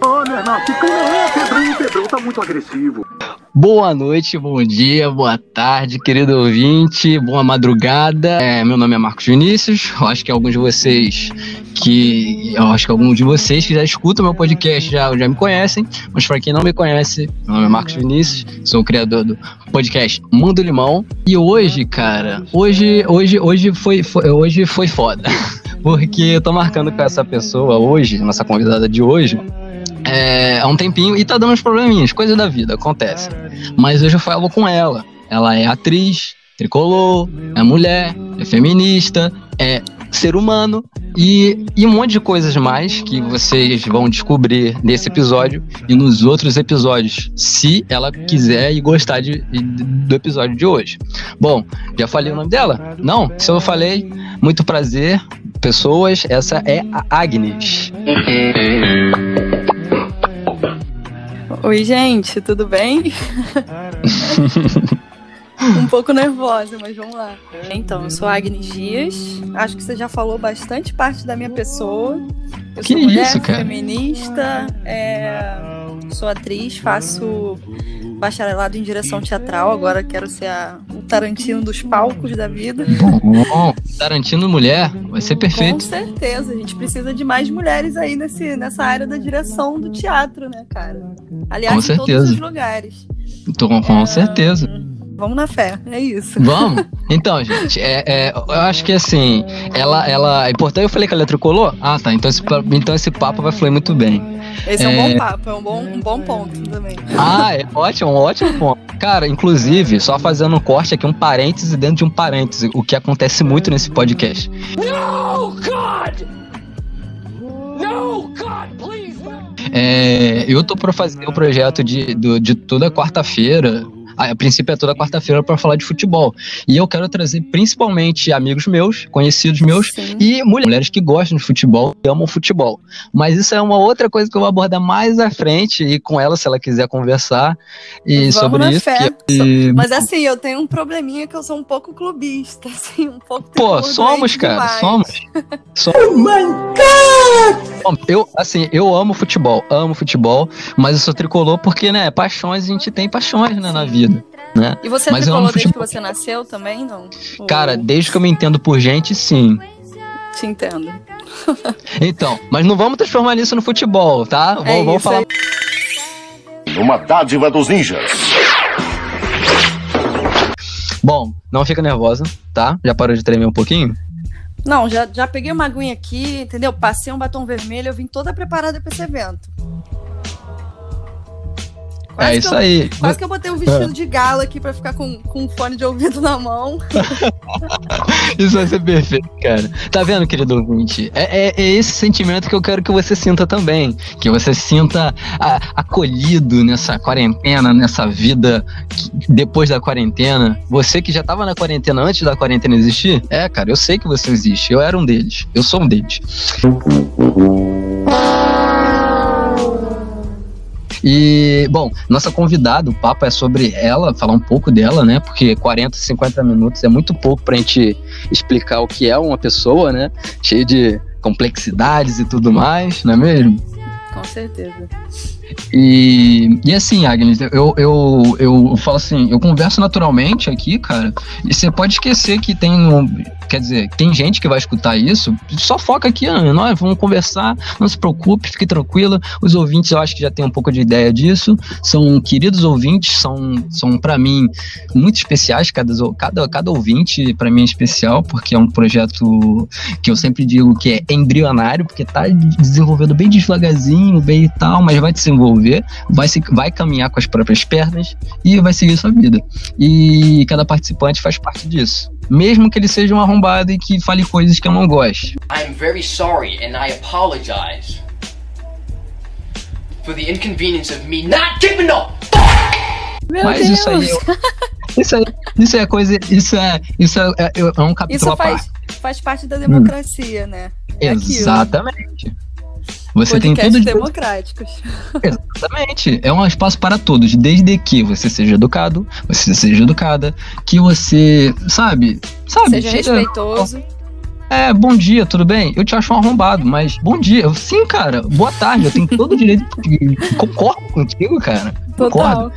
Olha, não, que clima é? Pedrão tá muito agressivo. Boa noite, bom dia, boa tarde, querido ouvinte, boa madrugada. É, meu nome é Marcos Vinícius. Eu acho que alguns de vocês que. Eu acho que alguns de vocês que já escutam meu podcast já, já me conhecem. Mas para quem não me conhece, meu nome é Marcos Vinícius, sou o criador do podcast Mundo Limão. E hoje, cara, hoje, hoje, hoje foi, foi hoje foi foda. Porque eu tô marcando com essa pessoa hoje, nossa convidada de hoje é, há um tempinho e tá dando uns probleminhas, coisa da vida, acontece. Mas hoje eu falo com ela. Ela é atriz, tricolor, é mulher, é feminista, é ser humano e, e um monte de coisas mais que vocês vão descobrir nesse episódio e nos outros episódios, se ela quiser e gostar de, do episódio de hoje. Bom, já falei o nome dela? Não? Se eu falei, muito prazer, pessoas, essa é a Agnes. Oi, gente, tudo bem? um pouco nervosa, mas vamos lá. Então, eu sou a Agnes Dias. Acho que você já falou bastante parte da minha pessoa. Eu que sou mulher, isso, cara? feminista, é... sou atriz, faço bacharelado em direção teatral. Agora quero ser a... o Tarantino dos palcos da vida. Bom, Tarantino mulher, vai ser Com perfeito. certeza, a gente precisa de mais mulheres aí nesse, nessa área da direção do teatro, né, cara? Aliás, Com em todos certeza. os lugares. Tô com, com certeza. Vamos na fé, é isso. Vamos? Então, gente, é, é, eu acho que assim, ela, ela. É importante, eu falei que ela é tricolor? Ah, tá. Então esse, então esse papo vai fluir muito bem. Esse é, um É. bom papo, é um bom, um bom ponto também. Ah, é ótimo, um ótimo ponto. Cara, inclusive, só fazendo um corte aqui, um parêntese dentro de um parêntese, o que acontece muito nesse podcast. No, God! No, God, please! É, eu tô pra fazer o projeto de, do- de toda quarta-feira. A, a princípio é toda quarta-feira pra falar de futebol. E eu quero trazer principalmente amigos meus, conhecidos meus, Sim. e mulher- mulheres que gostam de futebol e amam futebol. Mas isso é uma outra coisa que eu vou abordar mais à frente e com ela, se ela quiser conversar e Vamos sobre isso. que- Mas assim, eu tenho um probleminha que eu sou um pouco clubista, assim, um pouco Pô, somos, cara, demais. somos. somos. Bom, Eu, assim, eu amo futebol, amo futebol, mas eu sou tricolor porque, né, paixões, a gente tem paixões, né, na vida, né? E você é Mas tricolor amo desde que futebol. você nasceu também, não? Cara, desde que eu me entendo por gente, sim. Te entendo. Então, mas não vamos transformar isso no futebol, tá? Vamos, É vamos falar. é Uma dádiva dos ninjas. Bom, não fica nervosa, tá? Já parou de tremer um pouquinho? Não, já, já peguei uma aguinha aqui, entendeu? Passei um batom vermelho, eu vim toda preparada pra esse evento. Quase é isso eu- aí. Quase que eu botei um vestido de gala aqui pra ficar com, com um fone de ouvido na mão. Isso vai ser perfeito, cara. Tá vendo, querido ouvinte? É, é- é esse sentimento que eu quero que você sinta também. Que você sinta a- acolhido nessa quarentena, nessa vida que- depois da quarentena. Você que já tava na quarentena antes da quarentena existir? É, cara, eu sei que você existe. Eu era um deles. Eu sou um deles. E, bom, nossa convidada, o papo é sobre ela, falar um pouco dela, né? Porque 40, 50 minutos é muito pouco pra gente explicar o que é uma pessoa, né? Cheio de complexidades e tudo mais, não é mesmo? Com certeza. E, e assim, Agnes, eu, eu, eu falo assim, eu converso naturalmente aqui, cara, e você pode esquecer que tem, um, quer dizer, tem gente que vai escutar isso, só foca aqui, ah, nós vamos conversar, não se preocupe, fique tranquila, os ouvintes eu acho que já tem um pouco de ideia disso, são queridos ouvintes, são, são para mim muito especiais, cada, cada, cada ouvinte para mim é especial, porque é um projeto que eu sempre digo que é embrionário, porque tá desenvolvendo bem devagarzinho, bem e tal, mas vai desenvolver, vai, se, vai caminhar com as próprias pernas e vai seguir sua vida. E cada participante faz parte disso. Mesmo que ele seja um arrombado e que fale coisas que eu não gosto. I am very sorry and I apologize for the inconvenience of me not keeping up. Meu Mas Deus! isso aí, eu- isso aí, isso é coisa, isso é, isso é, é, é um capítulo Isso faz, faz parte da democracia, né? É aquilo. Você tem Podcasts tudo de democráticos. Exatamente. É um espaço para todos, desde que você seja educado, você seja educada, que você, sabe, sabe, Seja chega- respeitoso. É, bom dia, tudo bem? Eu te acho um arrombado, mas bom dia. Eu, Sim, cara, boa tarde. Eu tenho todo o direito de. Concordo contigo, cara. Concordo. Total.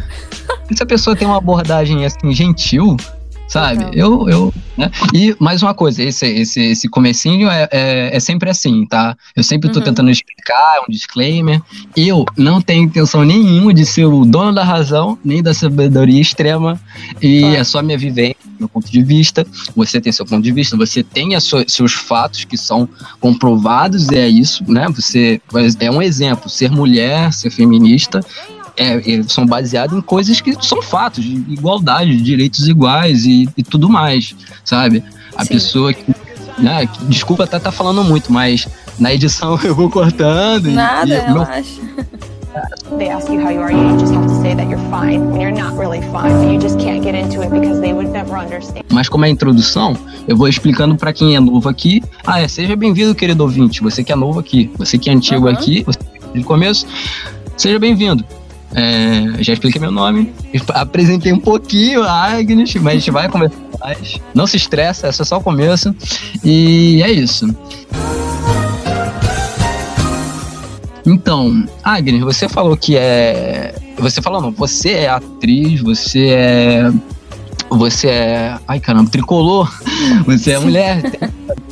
Se a pessoa tem uma abordagem assim, gentil, sabe? Eu, eu, né? E mais uma coisa, esse, esse, esse comecinho é, é, é sempre assim, tá? Eu sempre tô Uhum. tentando explicar, é um disclaimer. Eu não tenho intenção nenhuma de ser o dono da razão, nem da sabedoria extrema. E Claro. é só minha vivência, meu ponto de vista. Você tem seu ponto de vista, você tem sua- seus fatos que são comprovados, e é isso, né? Você é um exemplo, ser mulher, ser feminista, é, é, são baseados em coisas que são fatos, de igualdade, de direitos iguais e, e tudo mais, sabe? A Sim. pessoa que, né, que- desculpa até estar falando muito, mas na edição eu vou cortando. e- Nada, e meu- relaxa. They ask you how you are, you just have to say that you're fine when you're not really fine. But you just can't get into it because they would never understand. Mas como é a introdução, eu vou explicando pra quem é novo aqui. Ah, é, seja bem-vindo, querido ouvinte. Você que é novo aqui, você que é antigo Uhum. aqui, você de começo, seja bem-vindo. É, já expliquei meu nome, apresentei um pouquinho a Agnes, mas a gente vai conversar mais. Não se estressa, esse é só o começo. E é isso. Então, Agnes, você falou que é. Você falou, não, você é atriz, você é. Você é. Ai caramba, tricolor. Você é mulher.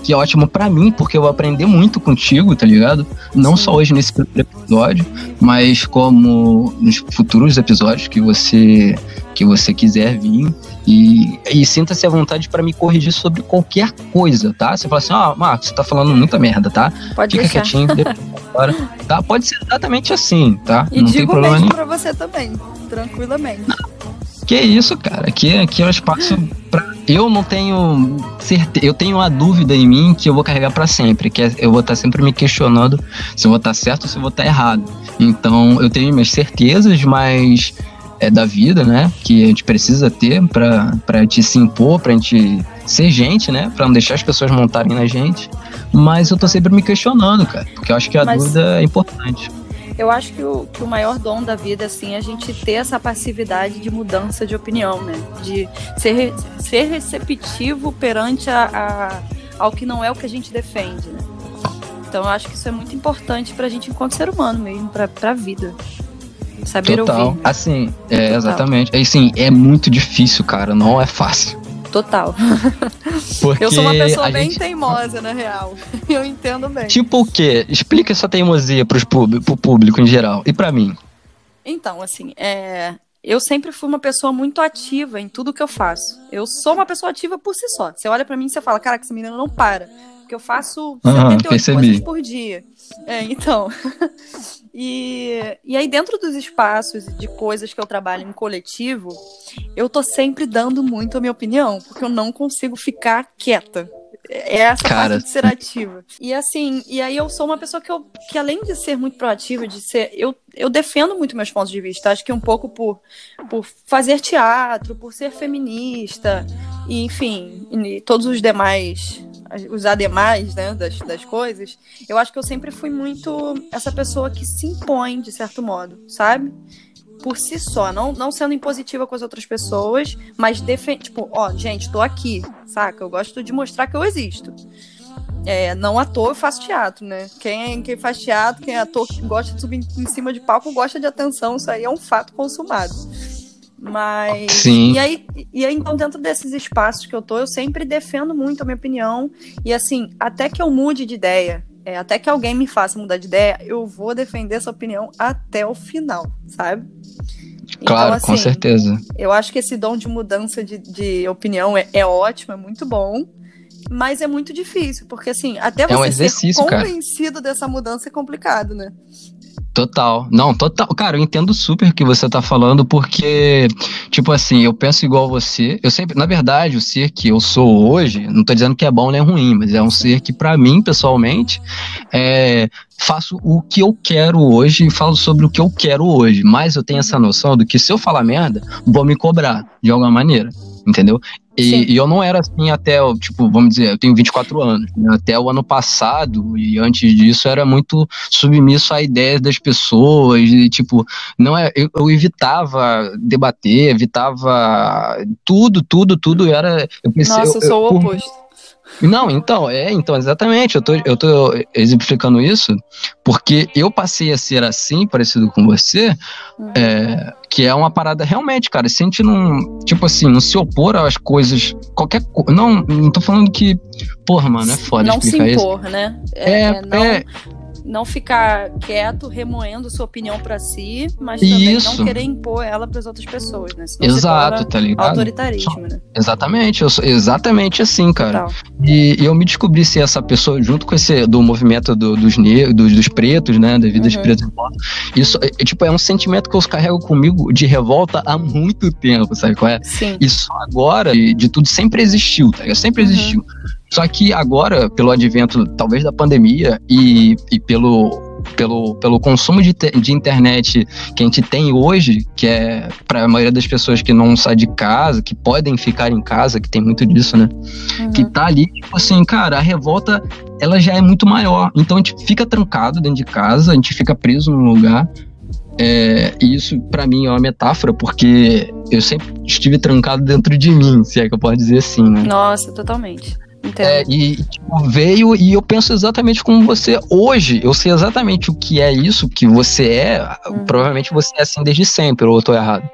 Que é ótimo pra mim, porque eu vou aprender muito contigo, tá ligado? Não só hoje nesse episódio, mas como nos futuros episódios que você que você quiser vir. E, e sinta-se à vontade pra me corrigir sobre qualquer coisa, tá? Você fala assim, ó, Marcos, você tá falando muita merda, tá? Pode Fica deixar. quietinho, depois agora, tá? Pode ser exatamente assim, tá? E Não tem digo problema mesmo nenhum. pra você também, tranquilamente. Que isso, cara? Aqui, aqui é um espaço pra. Eu não tenho certeza. Eu tenho uma dúvida em mim que eu vou carregar pra sempre. Que é, eu vou estar sempre me questionando se eu vou estar certo ou se eu vou estar errado. Então, eu tenho minhas certezas, mas é da vida, né? Que a gente precisa ter pra, pra gente se impor, pra gente ser gente, né? Pra não deixar as pessoas montarem na gente. Mas eu tô sempre me questionando, cara. Porque eu acho que a Mas- dúvida é importante. Eu acho que o, que o maior dom da vida, assim, é a gente ter essa passividade de mudança de opinião, né? De ser, ser receptivo perante a, a- ao que não é o que a gente defende, né? Então eu acho que isso é muito importante pra gente enquanto ser humano mesmo, pra, pra vida. Saber Total. ouvir. né? Assim, é, Total. exatamente. Assim, é muito difícil, cara. Não é fácil. Total. Porque Eu sou uma pessoa bem gente... teimosa, na real. Eu entendo bem. Tipo o quê? Explica essa teimosia pros pub... pro público em geral. E pra mim? Então, assim, é, eu sempre fui uma pessoa muito ativa em tudo que eu faço. Eu sou uma pessoa ativa por si só. Você olha pra mim e você fala, caraca, essa menina não para. Porque eu faço Aham, 78 percebi. coisas por dia. É, então. e, e aí, dentro dos espaços de coisas que eu trabalho em coletivo, eu tô sempre dando muito a minha opinião, porque eu não consigo ficar quieta. É essa Cara, parte de ser ativa. E assim, e aí eu sou uma pessoa que, eu, que além de ser muito proativa, de ser. Eu, eu defendo muito meus pontos de vista. Acho que um pouco por, por fazer teatro, por ser feminista, e enfim, e todos os demais. Os ademais, né, das, das coisas, eu acho que eu sempre fui muito essa pessoa que se impõe, de certo modo, sabe? Por si só, não, não sendo impositiva com as outras pessoas, mas defendendo, tipo, ó, gente, tô aqui, saca? Eu gosto de mostrar que eu existo. É, não à toa eu faço teatro, né? Quem, quem faz teatro, quem é ator que gosta de subir em cima de palco, gosta de atenção, isso aí é um fato consumado. Mas. Sim. E aí, e aí, então, dentro desses espaços que eu tô, eu sempre defendo muito a minha opinião. E assim, até que eu mude de ideia, é, até que alguém me faça mudar de ideia, eu vou defender essa opinião até o final, sabe? Claro, então, com assim, certeza. eu acho que esse dom de mudança de, de opinião é, é ótimo, é muito bom. Mas é muito difícil, porque assim, até você um ser exercício, cara. convencido dessa mudança é complicado, né? Total. Não, total. Cara, eu entendo super o que você tá falando, porque, tipo assim, eu penso igual você. Eu sempre, na verdade, o ser que eu sou hoje, não tô dizendo que é bom nem ruim, mas é um ser que, pra mim, pessoalmente, é, faço o que eu quero hoje e falo sobre o que eu quero hoje. Mas eu tenho essa noção do que se eu falar merda, vou me cobrar de alguma maneira. Entendeu? E, e eu não era assim até, tipo, vamos dizer, eu tenho 24 anos. né? Até o ano passado e antes disso eu era muito submisso à ideia das pessoas. E, tipo, não é, eu, eu evitava debater, evitava tudo, tudo, tudo. Era. Eu pensei, Nossa, eu, sou o oposto. Não, então, é, então, exatamente. Eu tô, eu tô exemplificando isso porque eu passei a ser assim, parecido com você, Uhum. é, que é uma parada realmente, cara. Se a gente não, tipo assim, não se opor às coisas, qualquer coisa. Não, não tô falando que. Porra, mano, é foda não se explicar isso. impor, né? É, não, é, não ficar quieto, remoendo sua opinião pra si, mas também Isso. não querer impor ela pras outras pessoas, né? Senão se exato, tá ligado? autoritarismo, né? Exatamente, eu exatamente assim, cara. Total. E, eu me descobri ser essa pessoa junto com esse do movimento do- dos negros, dos, dos pretos, né, da vida dos Uhum. pretos. Isso, é, é, tipo, é um sentimento que eu carrego comigo de revolta há muito tempo, sabe qual é? Sim. E só agora, de, de tudo, sempre existiu, tá? Sempre Uhum. Só que agora, pelo advento, talvez, da pandemia e, e pelo, pelo, pelo consumo de, de internet que a gente tem hoje, que é para a maioria das pessoas que não sai de casa, que podem ficar em casa, que tem muito disso, né? Uhum. Que tá ali, tipo assim, cara, a revolta, ela já é muito maior. Então a gente fica trancado dentro de casa, a gente fica preso num lugar. É, e isso, pra mim, é uma metáfora, porque eu sempre estive trancado dentro de mim, se é que eu posso dizer assim, né? Nossa, totalmente. Entendo. É, e tipo, veio e eu penso exatamente como você hoje. Eu sei exatamente o que é isso que você é. Uhum. Provavelmente você é assim desde sempre, ou eu tô errado.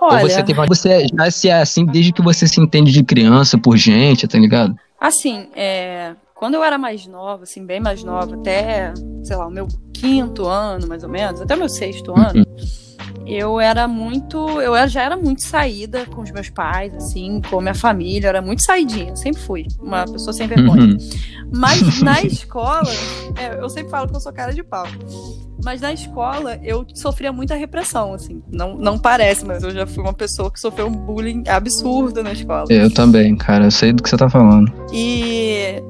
Olha, Ou você teve você já se é assim desde que você se entende de criança por gente, tá ligado? assim, é, quando eu era mais nova, assim, bem mais nova, até, sei lá, o meu quinto ano, mais ou menos, até o meu sexto ano, eu era muito, eu já era muito saída com os meus pais, assim, com a minha família, era muito saidinha, sempre fui uma pessoa sem vergonha. Uhum. Mas na escola, é, eu sempre falo que eu sou cara de pau. Mas na escola eu sofria muita repressão, assim. Não, não parece, mas eu já fui uma pessoa que sofreu um bullying absurdo na escola. Eu também, cara. Eu sei do que você tá falando. E,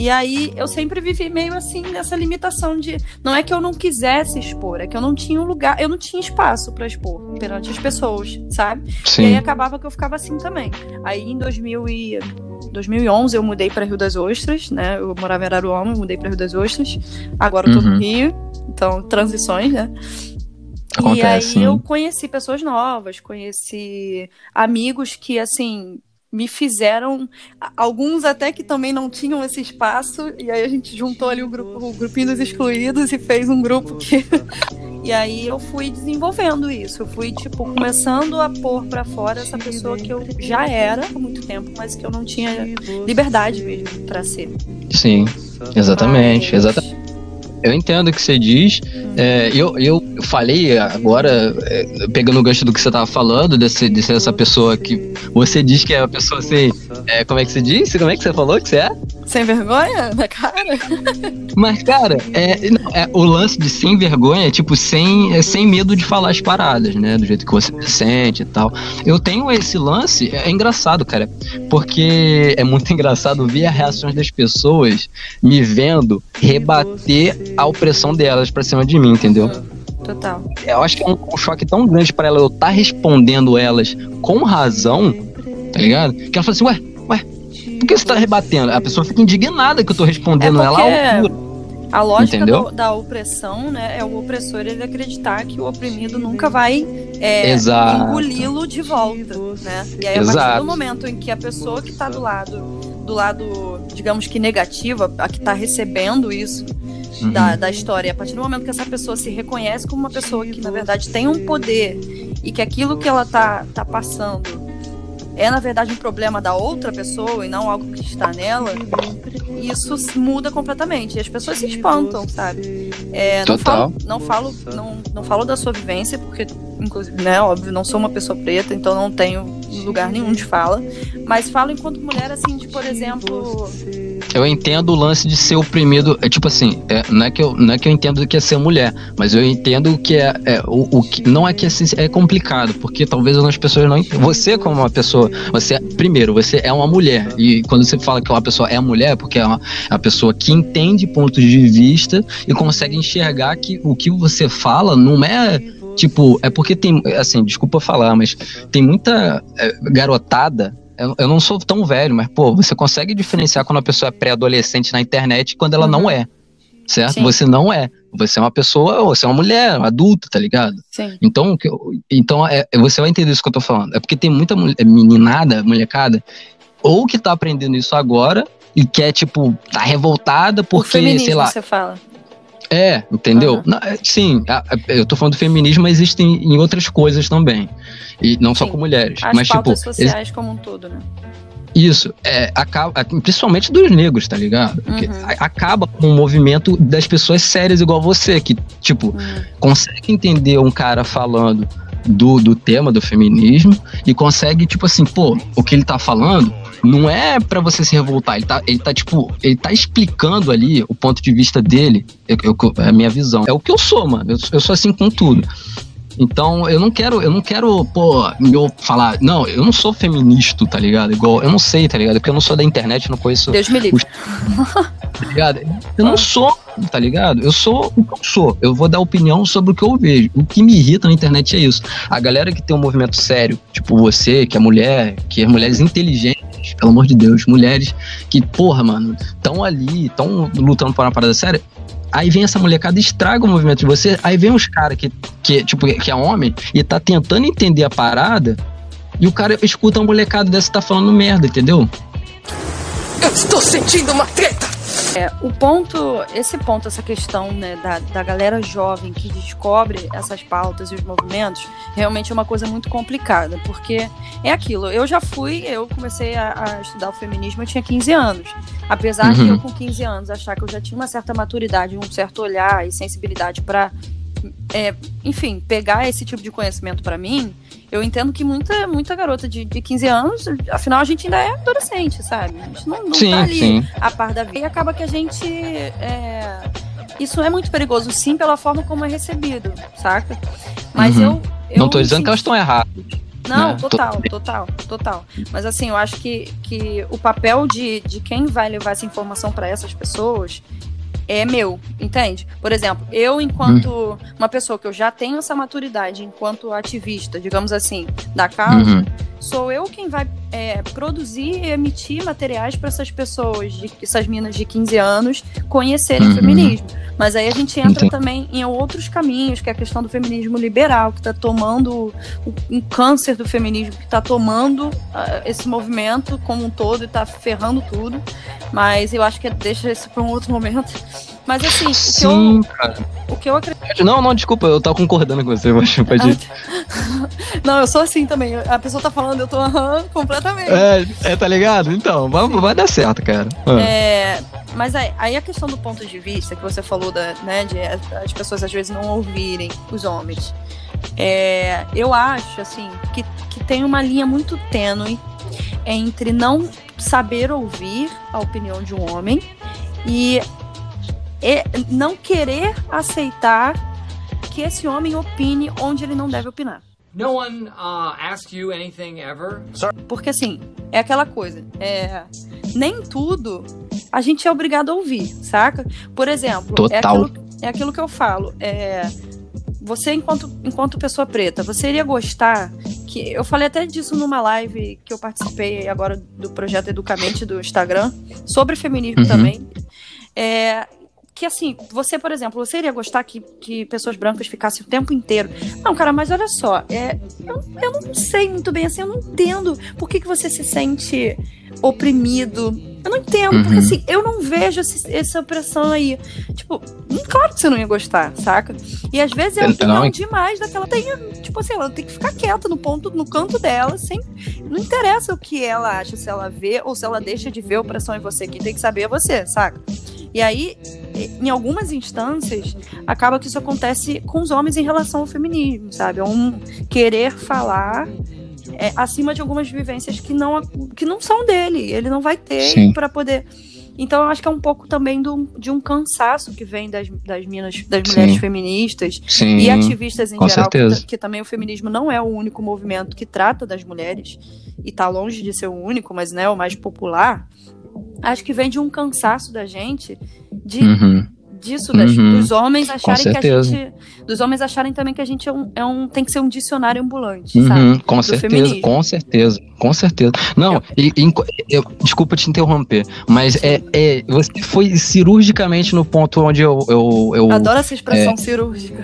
e aí eu sempre vivi meio assim nessa limitação de. Não é que eu não quisesse expor, é que eu não tinha um lugar, eu não tinha espaço pra expor perante as pessoas, sabe? E aí Sim. acabava que eu ficava assim também. Aí em 2000 e 2011 eu mudei para Rio das Ostras, né? Eu morava em Araruama, mudei para Rio das Ostras. Agora eu tô Uhum. no Rio, então transições, né? e Acontece. aí sim. eu conheci pessoas novas, conheci amigos que assim me fizeram alguns até que também não tinham esse espaço e aí a gente juntou ali o grupo o grupinho dos excluídos e fez um grupo que e aí eu fui desenvolvendo isso eu fui tipo começando a pôr pra fora essa pessoa que eu já era há muito tempo mas que eu não tinha liberdade mesmo pra ser Sim. Exatamente. Mas- Exatamente. Eu entendo o que você diz. É, eu, eu falei agora, é, pegando o gancho do que você tava falando, desse, de ser essa pessoa que você diz que é a pessoa assim. é, como é que você disse? Como é que você falou que você é? Sem vergonha na cara Mas, cara, é, não, é, o lance de sem vergonha é tipo sem, é, sem medo de falar as paradas, né? Do jeito que você se sente e tal. Eu tenho esse lance, é, é engraçado, cara, porque é muito engraçado ver as reações das pessoas me vendo rebater a opressão delas pra cima de mim, entendeu? total Eu acho que é um, um choque tão grande pra ela eu estar respondendo elas com razão, tá ligado? Que ela fala assim, ué, ué, por que você tá rebatendo? A pessoa fica indignada que eu tô respondendo É ela à altura. A lógica do- da opressão, né, é o opressor ele acreditar que o oprimido nunca vai é, Exato. engoli-lo de volta, né? E aí a partir Exato. do momento em que a pessoa que tá do lado, do lado, digamos que negativa, a que tá recebendo isso Uhum. da, da história, a partir do momento que essa pessoa se reconhece como uma pessoa que na verdade tem um poder e que aquilo que ela tá, tá passando é na verdade um problema da outra pessoa e não algo que está nela, isso muda completamente. E as pessoas se espantam, sabe? É, não Total. falo, não falo, não, não falo da sua vivência, porque, inclusive, né, óbvio, não sou uma pessoa preta, então não tenho lugar nenhum de fala. Mas falo enquanto mulher, assim, de, por exemplo. Eu entendo o lance de ser oprimido. É tipo assim, é, não, é que eu, não é que eu entendo que é ser mulher, mas eu entendo que é, é o, o que não é que assim, é complicado, porque talvez algumas pessoas não. Você, como uma pessoa, você primeiro, você é uma mulher. E quando você fala que uma pessoa é mulher, porque é uma, é uma pessoa que entende pontos de vista e consegue enxergar que o que você fala não é. Tipo, é porque tem. Assim, desculpa falar, mas tem muita é, garotada eu, eu não sou tão velho, mas, pô, você consegue diferenciar quando a pessoa é pré-adolescente na internet e quando ela não Uhum. é. Certo? Sim. Você não é. Você é uma pessoa, você é uma mulher, adulta, tá ligado? Sim. Então, o então é, é- você vai entender isso que eu tô falando. É porque tem muita mulher, meninada, molecada, ou que tá aprendendo isso agora e quer, tipo, tá revoltada o porque, feminismo, sei lá, você fala. é, entendeu? Não, é, sim, eu tô falando do feminismo, mas existem em outras coisas também. E não só Sim. com mulheres. As mas, tipo, pautas sociais como um todo, né? isso, é, acaba, principalmente dos negros, tá ligado? Porque Uhum. acaba com o movimento das pessoas sérias igual você, que, tipo, Uhum. consegue entender um cara falando do, do tema do feminismo e consegue, tipo assim, pô, o que ele tá falando não é pra você se revoltar, ele tá, ele tá, tipo, ele tá explicando ali o ponto de vista dele, eu, eu- é a minha visão. É o que eu sou, mano, eu, eu sou assim com tudo. Então, eu não quero, eu não quero, pô, eu falar, não, eu não sou feminista, tá ligado? Igual, eu não sei, tá ligado? Porque eu não sou da internet, eu não conheço Deus me livre. tá ligado? Eu não sou, tá ligado? Eu sou o que eu sou. Eu vou dar opinião sobre o que eu vejo. O que me irrita na internet é isso. A galera que tem um movimento sério, tipo você, que é mulher, que é mulheres inteligentes, pelo amor de Deus, mulheres que, porra, mano, estão ali, estão lutando por uma parada séria. Aí vem essa molecada estraga o movimento de você. Aí vem uns caras que, que, tipo, que é homem e tá tentando entender a parada. E o cara escuta uma molecada dessa tá falando merda, entendeu? Eu estou sentindo uma treta! É, o ponto, esse ponto, essa questão né, da, da galera jovem que descobre essas pautas e os movimentos, realmente é uma coisa muito complicada, porque é aquilo. Eu já fui, eu comecei a, a estudar o feminismo, eu tinha 15 anos. Apesar de Uhum. eu, com 15 anos, achar que eu já tinha uma certa maturidade, um certo olhar e sensibilidade para, enfim, pegar esse tipo de conhecimento para mim, eu entendo que muita, muita garota de, de 15 anos, afinal, a gente ainda é adolescente, sabe? A gente não, não sim, tá ali sim. a par da vida. E acaba que a gente. é, Isso é muito perigoso, sim, pela forma como é recebido, saca? Mas Uhum. eu, eu. Não tô dizendo sim- que elas estão erradas. Não, né? total, total, total. Mas assim, eu acho que, que o papel de, de quem vai levar essa informação para essas pessoas é meu, entende? Por exemplo, eu, enquanto Hum. uma pessoa que eu já tenho essa maturidade enquanto ativista, digamos assim, da causa, Uhum. sou eu quem vai é, produzir e emitir materiais para essas pessoas, de, essas minas de 15 anos, conhecerem Uhum. o feminismo. Mas aí a gente entra Entendi. também em outros caminhos, que é a questão do feminismo liberal, que está tomando o- um câncer do feminismo, que está tomando ah, esse movimento como um todo e está ferrando tudo. Mas eu acho que deixa isso para um outro momento. Mas assim, o que, eu, cara. o que eu acredito. Não, não, desculpa, eu tava concordando com você, mas pode ir. Não, eu sou assim também. A pessoa tá falando, eu tô aham, completamente. É, é, tá ligado? Então, vai, vai dar certo, cara. Ah. É, mas aí, aí a questão do ponto de vista que você falou, da, né, de as pessoas às vezes não ouvirem os homens. É, eu acho, assim, que, que tem uma linha muito tênue entre não saber ouvir a opinião de um homem e, e não querer aceitar que esse homem opine onde ele não deve opinar. No one uh, asked you anything ever? Porque assim, é aquela coisa. É, nem tudo a gente é obrigado a ouvir, saca? Por exemplo, é aquilo, é aquilo que eu falo. É, você, enquanto, enquanto pessoa preta, você iria gostar que. Eu falei até disso numa live que eu participei agora do projeto Educamente do Instagram, sobre feminismo Uhum. também. É, que assim, você, por exemplo, você iria gostar que, que pessoas brancas ficassem o tempo inteiro. Não, cara, mas olha só, é, eu, eu não sei muito bem assim, eu não entendo por que, que você se sente oprimido. Eu não entendo, porque Uhum. assim, eu não vejo esse- essa opressão aí. Tipo, hum, claro que você não ia gostar, saca? E às vezes é a opinião não. demais daquela. Tem, tipo assim, ela tem que ficar quieta no ponto, no canto dela, sem. Não interessa o que ela acha, se ela vê ou se ela deixa de ver a opressão em você. Quem tem que saber é você, saca? E aí, em algumas instâncias, acaba que isso acontece com os homens em relação ao feminismo, sabe? É um querer falar é, acima de algumas vivências que não, que não são dele. Ele não vai ter para poder. Então, eu acho que é um pouco também do, de um cansaço que vem das, das minas, das Sim. mulheres feministas Sim. e ativistas em com geral, que, que também o feminismo não é o único movimento que trata das mulheres, e tá longe de ser o único, mas né, o mais popular. Acho que vem de um cansaço da gente de Uhum. disso, das- Uhum. dos homens acharem que a gente. Dos homens acharem também que a gente é um, é um- tem que ser um dicionário ambulante, sabe? Uhum, com Do certeza, feminismo. com certeza, com certeza. Não, e, e enco- eu, desculpa te interromper, mas é, é, você foi cirurgicamente no ponto onde eu. eu, eu Adoro essa É. expressão cirúrgica.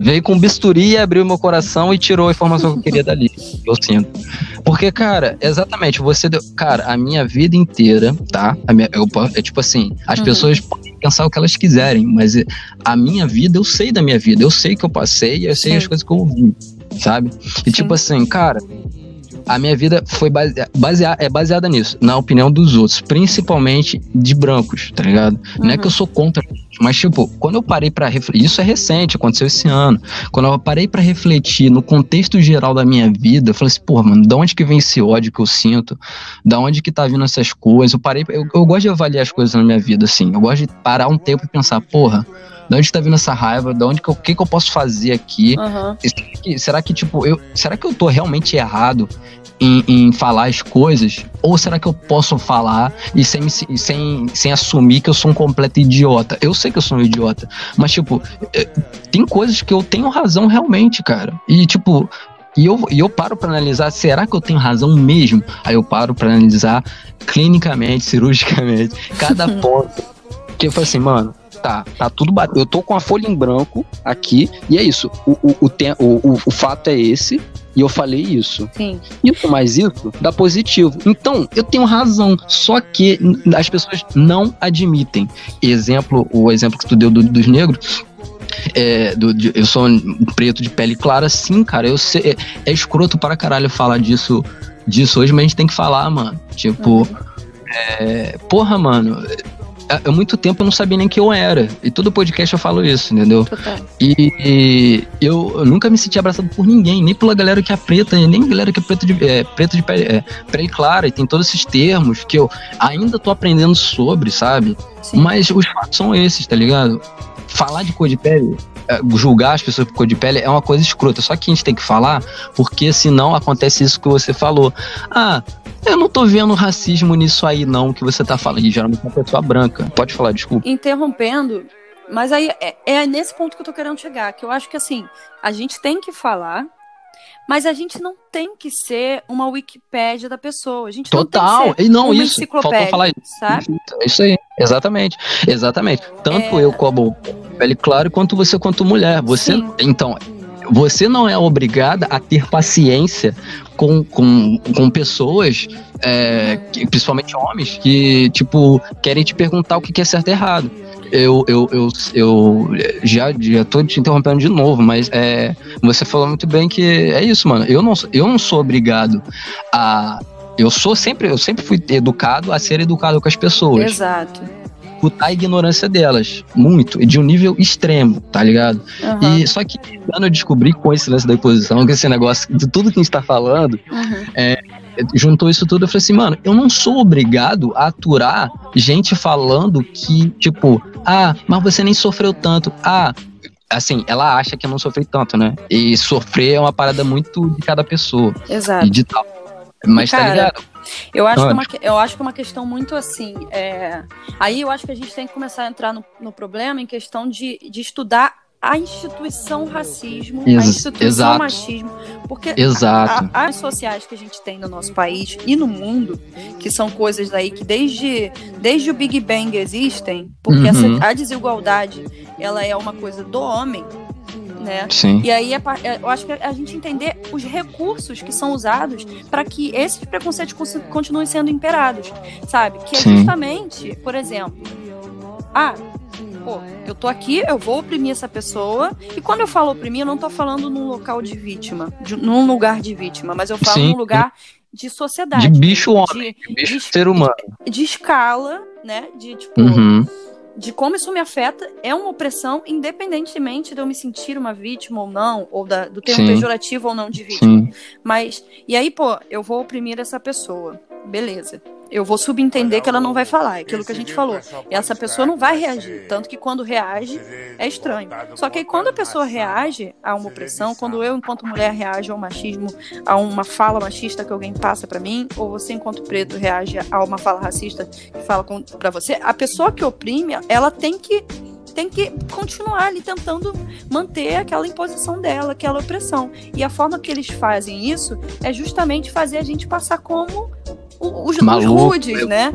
Veio com bisturi, abriu meu coração e tirou a informação que eu queria dali. Eu sinto. Porque, cara, exatamente, você deu. Cara, a minha vida inteira, tá? A minha, eu, é tipo assim, as Uhum. pessoas podem pensar o que elas quiserem, mas a minha vida, eu sei da minha vida, eu sei que eu passei, eu sei Sim. as coisas que eu vi, sabe? E tipo assim, cara. A minha vida foi basea- basea- é baseada nisso, na opinião dos outros, principalmente de brancos, tá ligado? Não é Uhum. que eu sou contra, mas tipo, quando eu parei pra refletir, isso é recente, aconteceu esse ano. Quando eu parei pra refletir no contexto geral da minha vida, eu falei assim, pô, mano, da onde que vem esse ódio que eu sinto? Da onde que tá vindo essas coisas? Eu parei, eu, eu gosto de avaliar as coisas na minha vida, assim. Eu gosto de parar um tempo e pensar, porra, da onde tá vindo essa raiva? Da onde que eu, o que que eu posso fazer aqui? Aham. Será que, será que, tipo, eu, será que eu tô realmente errado em, em falar as coisas? Ou será que eu posso falar e sem, sem, sem assumir que eu sou um completo idiota? Eu sei que eu sou um idiota, mas, tipo, eh, tem coisas que eu tenho razão realmente, cara. E, tipo, e eu, e eu paro pra analisar, será que eu tenho razão mesmo? Aí eu paro pra analisar clinicamente, cirurgicamente, cada ponto. Que eu falo assim, mano, tá, tá tudo batendo. Eu tô com a folha em branco aqui, e é isso. O, o, o, tem- o, o, o fato é esse, e eu falei isso. Sim. Isso mais isso dá positivo. Então, eu tenho razão. Só que as pessoas não admitem. Exemplo, o exemplo que tu deu do- dos negros. É, do- de- eu sou um preto de pele clara, sim, cara. Eu sei, é, é escroto para caralho falar disso, disso hoje, mas a gente tem que falar, mano. Tipo, é, porra, mano. Há muito tempo eu não sabia nem quem eu era. E todo podcast eu falo isso, entendeu? E, e eu, eu nunca me senti abraçado por ninguém, nem pela galera que é preta, nem galera que é preta de, é, preta de pele, é, pele clara, e tem todos esses termos que eu ainda tô aprendendo sobre, sabe? Sim. Mas os fatos são esses, tá ligado? Falar de cor de pele, julgar as pessoas por cor de pele é uma coisa escrota. Só que a gente tem que falar, porque senão acontece isso que você falou. Ah, eu não tô vendo racismo nisso aí, não, que você tá falando. E geralmente é uma pessoa branca. Pode falar, desculpa. interrompendo, mas aí é, é nesse ponto que eu tô querendo chegar, que eu acho que assim, a gente tem que falar, mas a gente não tem que ser uma Wikipédia da pessoa. A gente não Total. tem que ser E não, uma isso. Enciclopédia, falar isso. sabe? É isso aí, exatamente, exatamente. Tanto É. eu como pele claro, quanto você quanto mulher. Você, Sim. então, você não é obrigada a ter paciência com, com, com pessoas, é, que- principalmente homens, que, tipo, querem te perguntar o que é certo e errado. Eu, eu, eu, eu já, já tô te interrompendo de novo, mas é, você falou muito bem que é isso, mano. Eu não, sou- eu não sou obrigado a. Eu sou sempre, eu sempre fui educado a ser educado com as pessoas Exato. escutar a ignorância delas, muito, e de um nível extremo, tá ligado? Aham. E só que quando eu descobri com esse lance da imposição, com esse negócio de tudo que a gente tá falando, Uhum. Juntou isso tudo, eu falei assim, mano, eu não sou obrigado a aturar gente falando que, tipo, ah, mas você nem sofreu tanto, ah. Assim, ela acha que eu não sofri tanto, né? E sofrer é uma parada muito de cada pessoa Exato. e de tal. Mas tá Cara, ligado? Eu acho, que é uma, eu acho que é uma questão muito assim. é, Aí eu acho que a gente tem que começar a entrar no, no problema em questão de, de estudar a instituição racismo, a Ex- instituição exato. machismo, porque Exato. a- as sociais que a gente tem no nosso país e no mundo, que são coisas aí que desde, desde o Big Bang existem, porque Uhum. essa, a desigualdade ela é uma coisa do homem, né? Sim. E aí é eu acho que a gente entender os recursos que são usados para que esses preconceitos continuem sendo imperados, sabe? Que é Sim. justamente, por exemplo, ah, pô, eu tô aqui, eu vou oprimir essa pessoa, e quando eu falo oprimir, eu não tô falando num local de vítima, de- num lugar de vítima, mas eu falo Sim. num lugar de sociedade. De bicho homem, de, bicho de- ser humano. de escala, né? De tipo, Uhum. de como isso me afeta é uma opressão, independentemente de eu me sentir uma vítima ou não, ou da- do termo Sim. pejorativo ou não de vítima. Sim. Mas, e aí, pô, eu vou oprimir essa pessoa. Beleza. Eu vou subentender que ela não vai falar, é aquilo que a gente falou. E essa pessoa não vai reagir. Tanto que quando reage, é estranho. Só que aí quando a pessoa reage a uma opressão, quando eu, enquanto mulher, reajo ao machismo, a uma fala machista que alguém passa pra mim, ou você, enquanto preto, reage a uma fala racista que fala pra você, a pessoa que oprime, ela tem que tem que continuar ali tentando manter aquela imposição dela, aquela opressão. E a forma que eles fazem isso é justamente fazer a gente passar como o- os, os Maluco, rudes, né?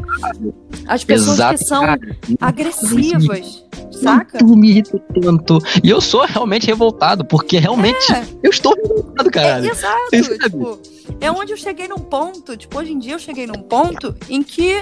As pessoas Exato, que são cara. agressivas, saca? Tanto me irrita tanto. E eu sou realmente revoltado, porque realmente É. eu estou revoltado, É, caralho. exato. Você sabe? Tipo, é onde eu cheguei num ponto, tipo, hoje em dia eu cheguei num ponto em que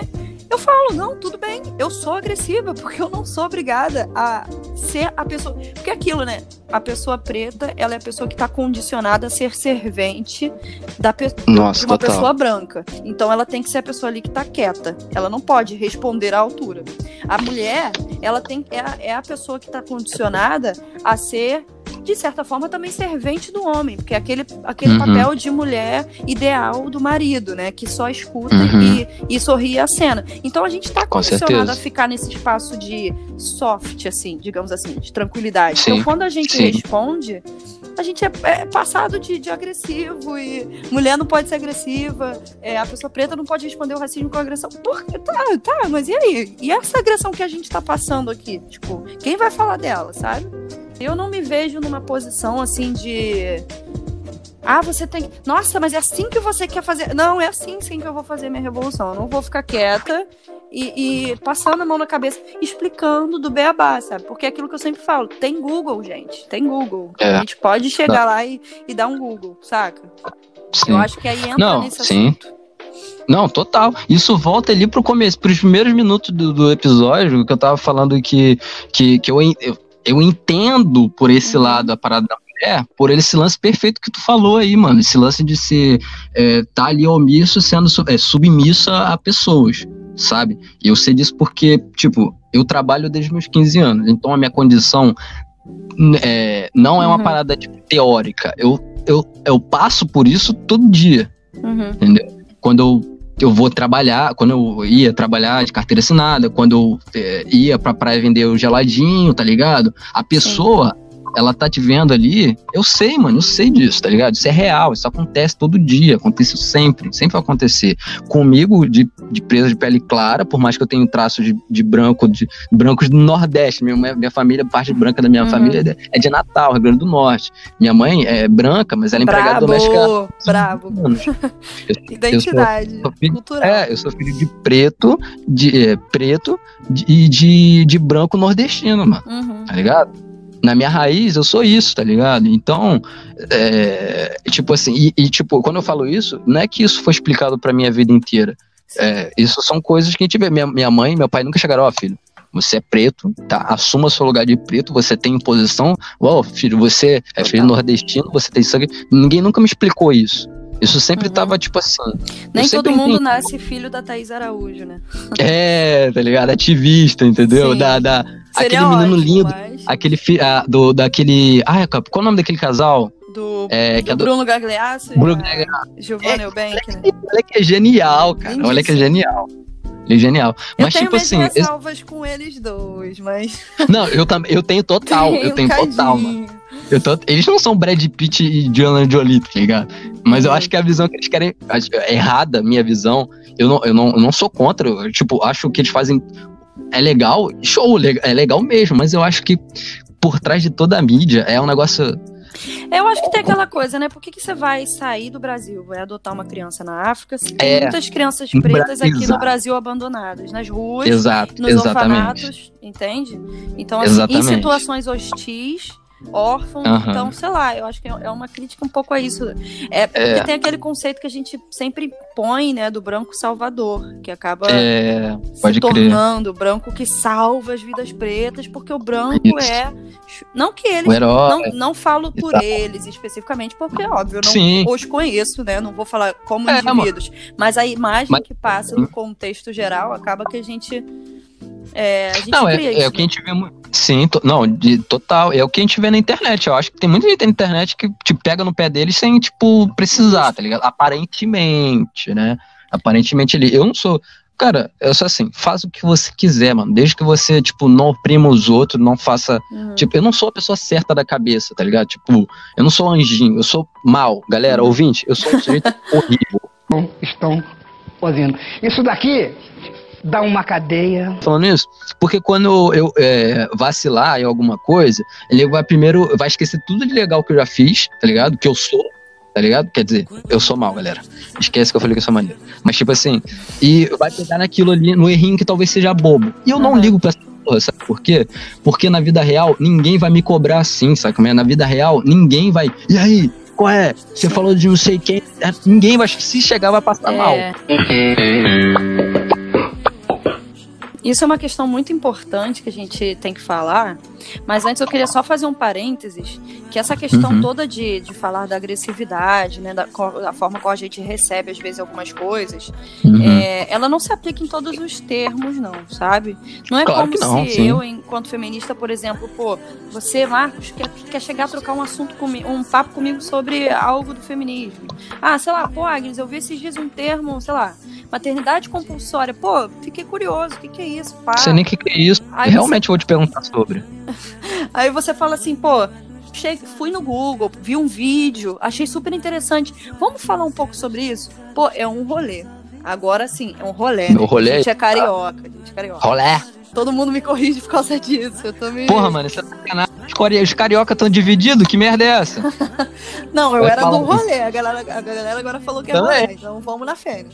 eu falo, não, tudo bem, eu sou agressiva, porque eu não sou obrigada a ser a pessoa. Porque é aquilo, né? A pessoa preta, ela é a pessoa que tá condicionada a ser servente da pe... Nossa, de uma total. pessoa branca. Então ela tem que ser a pessoa ali que tá quieta. Ela não pode responder à altura. A mulher, ela tem é a, é a pessoa que tá condicionada a ser de certa forma também servente do homem, porque é aquele, aquele Uhum. papel de mulher ideal do marido, né, que só escuta Uhum. e, e sorri a cena. Então a gente tá Com condicionado a ficar nesse espaço de soft, assim, digamos assim, de tranquilidade. Sim, Então quando a gente sim. responde, a gente é, é passado de, de agressivo e mulher não pode ser agressiva, é, a pessoa preta não pode responder o racismo com agressão. Por, tá, tá, mas e aí? E essa agressão que a gente tá passando aqui? Tipo, quem vai falar dela, sabe? Eu não me vejo numa posição assim de. Ah, você tem. Nossa, mas é assim que você quer fazer. Não, é assim sim que eu vou fazer minha revolução. Eu não vou ficar quieta e, e passando a mão na cabeça, explicando do beabá, sabe? Porque é aquilo que eu sempre falo. Tem Google, gente. Tem Google. É. A gente pode chegar lá e, e dar um Google, saca? Sim. Eu acho que aí entra Não, nesse sim. assunto. Não, total. Isso volta ali pro começo, pros primeiros minutos do, do episódio, que eu tava falando que, que, que eu, eu, eu entendo por esse Uhum. lado a parada da mulher, por esse lance perfeito que tu falou aí, mano. Esse lance de ser, é, tá ali omisso, sendo é, submisso a, pessoas, sabe? E eu sei disso porque, tipo, eu trabalho desde meus 15 anos, então a minha condição é, não é uma Uhum. parada tipo, teórica. Eu, eu, eu passo por isso todo dia Uhum. quando eu, eu vou trabalhar, quando eu ia trabalhar de carteira assinada, quando eu é, ia pra praia vender o geladinho, tá ligado? A pessoa, ela tá te vendo ali, eu sei, mano, eu sei disso, tá ligado? Isso é real, isso acontece todo dia, acontece sempre, sempre vai acontecer. Comigo, de, de presa de pele clara, por mais que eu tenha traço de, de branco, de brancos do Nordeste, minha, minha família, parte branca da minha Uhum. família é de- é de Natal, Rio Grande do Norte. Minha mãe é branca, mas ela é empregada doméstica brabo. anos. Identidade sou filho- cultural. É, eu sou filho de preto, de é, preto e de, de branco nordestino, mano, Uhum. tá ligado? Na minha raiz, eu sou isso, tá ligado? Então, é, tipo assim, e, e, tipo, quando eu falo isso, não é que isso foi explicado pra minha vida inteira. É, isso são coisas que a gente vê. Minha, minha mãe e meu pai nunca chegaram, ó, filho, você é preto, tá? Assuma seu lugar de preto, você tem posição. Ó, filho, você é filho nordestino, você tem sangue. Ninguém nunca me explicou isso. Isso sempre Uhum. tava, tipo assim. Nem todo mundo entendi. nasce filho da Thaís Araújo, né? É, tá ligado? Ativista, entendeu? Sim. Da, da, Seria aquele menino ótimo, lindo, mas aquele fi, ah, do, daquele. Ah, qual é o nome daquele casal? do, É, é do do. Bruno Gagliasso Bruno e. Giovanna Eubank, né? Olha que é genial, cara. Olha que é genial. Ele é genial. Eu Mas, tenho tipo assim, esse- ressalvas com eles dois, mas... não, eu também, eu tenho total, eu tenho total, mano. Eu tô- eles não são Brad Pitt e Joanna Jolie, tá ligado? Mas eu Uhum. acho que a visão que eles querem é errada, minha visão. Eu não, eu não, eu não sou contra. Eu, tipo, acho que eles fazem. É legal, show, é legal mesmo, mas eu acho que por trás de toda a mídia é um negócio. Eu acho que tem aquela coisa, né? Por que, que você vai sair do Brasil? Vai adotar uma criança na África? Se tem É. muitas crianças pretas Bra- aqui no. Brasil abandonadas, nas ruas, Exato, nos exatamente. orfanatos, entende? Então, assim, em situações hostis, órfãos, Aham. então, sei lá, eu acho que é uma crítica um pouco a isso. É porque É. tem aquele conceito que a gente sempre põe, né, do branco salvador, que acaba É, se tornando o branco que salva as vidas pretas, porque o branco Isso. é. Não que eles não, não falo por Exato. eles especificamente, porque, óbvio, eu não Sim. os conheço, né? Não vou falar como É, indivíduos. Mas a imagem Mas- que passa no contexto geral acaba que a gente. É, a gente Não, é, cria é isso. o que a gente vê muito. Sim, to- não, de, total. É o que a gente vê na internet. Eu acho que tem muita gente na internet que te pega no pé deles sem, tipo, precisar, tá ligado? Aparentemente, né? Aparentemente ele. Eu não sou. Cara, eu sou assim, faz o que você quiser, mano. Desde que você, tipo, não oprima os outros, não faça. Uhum. Tipo, eu não sou a pessoa certa da cabeça, tá ligado? Tipo, eu não sou anjinho, eu sou mal. Galera, Uhum. ouvinte, eu sou um sujeito horrível. estão fazendo. Isso daqui dá uma cadeia. falando isso? Porque quando eu é, vacilar em alguma coisa, ele vai primeiro, vai esquecer tudo de legal que eu já fiz, tá ligado? Que eu sou, tá ligado? Quer dizer, eu sou mal, galera. Esquece que eu falei que eu sou maneiro. Mas tipo assim, e vai pegar naquilo ali, no errinho que talvez seja bobo. E eu não Uhum. ligo pra essa porra, sabe por quê? Porque na vida real, ninguém vai me cobrar assim, sabe? como é? Na vida real, ninguém vai. E aí? qual é? Você falou de não sei quem. É, Ninguém vai. Se chegar, vai passar mal. Isso é uma questão muito importante que a gente tem que falar, mas antes eu queria só fazer um parênteses, que essa questão Uhum. toda de, de falar da agressividade, né, da, da forma como a gente recebe às vezes algumas coisas, Uhum. é, ela não se aplica em todos os termos, não, sabe? Não é Claro como não, se sim. eu, enquanto feminista, por exemplo, pô, você, Marcos, quer, quer chegar a trocar um assunto comigo, um papo comigo sobre algo do feminismo. Ah, sei lá, pô, Agnes, eu vi esses dias um termo, sei lá, maternidade compulsória. Pô, fiquei curioso, o que, que é isso? Pá. Não sei nem o que, que é isso. Aí Realmente vou te perguntar sobre. Aí você fala assim, pô, che- fui no Google, vi um vídeo, achei super interessante. Vamos falar um pouco sobre isso? Pô, é um rolê. Agora sim, é um rolê. Meu né? rolê A é gente é carioca, a gente é carioca. Rolé. Todo mundo me corrige por causa disso. Eu tô me... Porra, mano, isso é sacanagem. Os carioca tão divididos? Que merda é essa? Não, eu Vai era do isso. rolê. A galera, a galera agora falou que é Também. rolê. Então vamos na fé.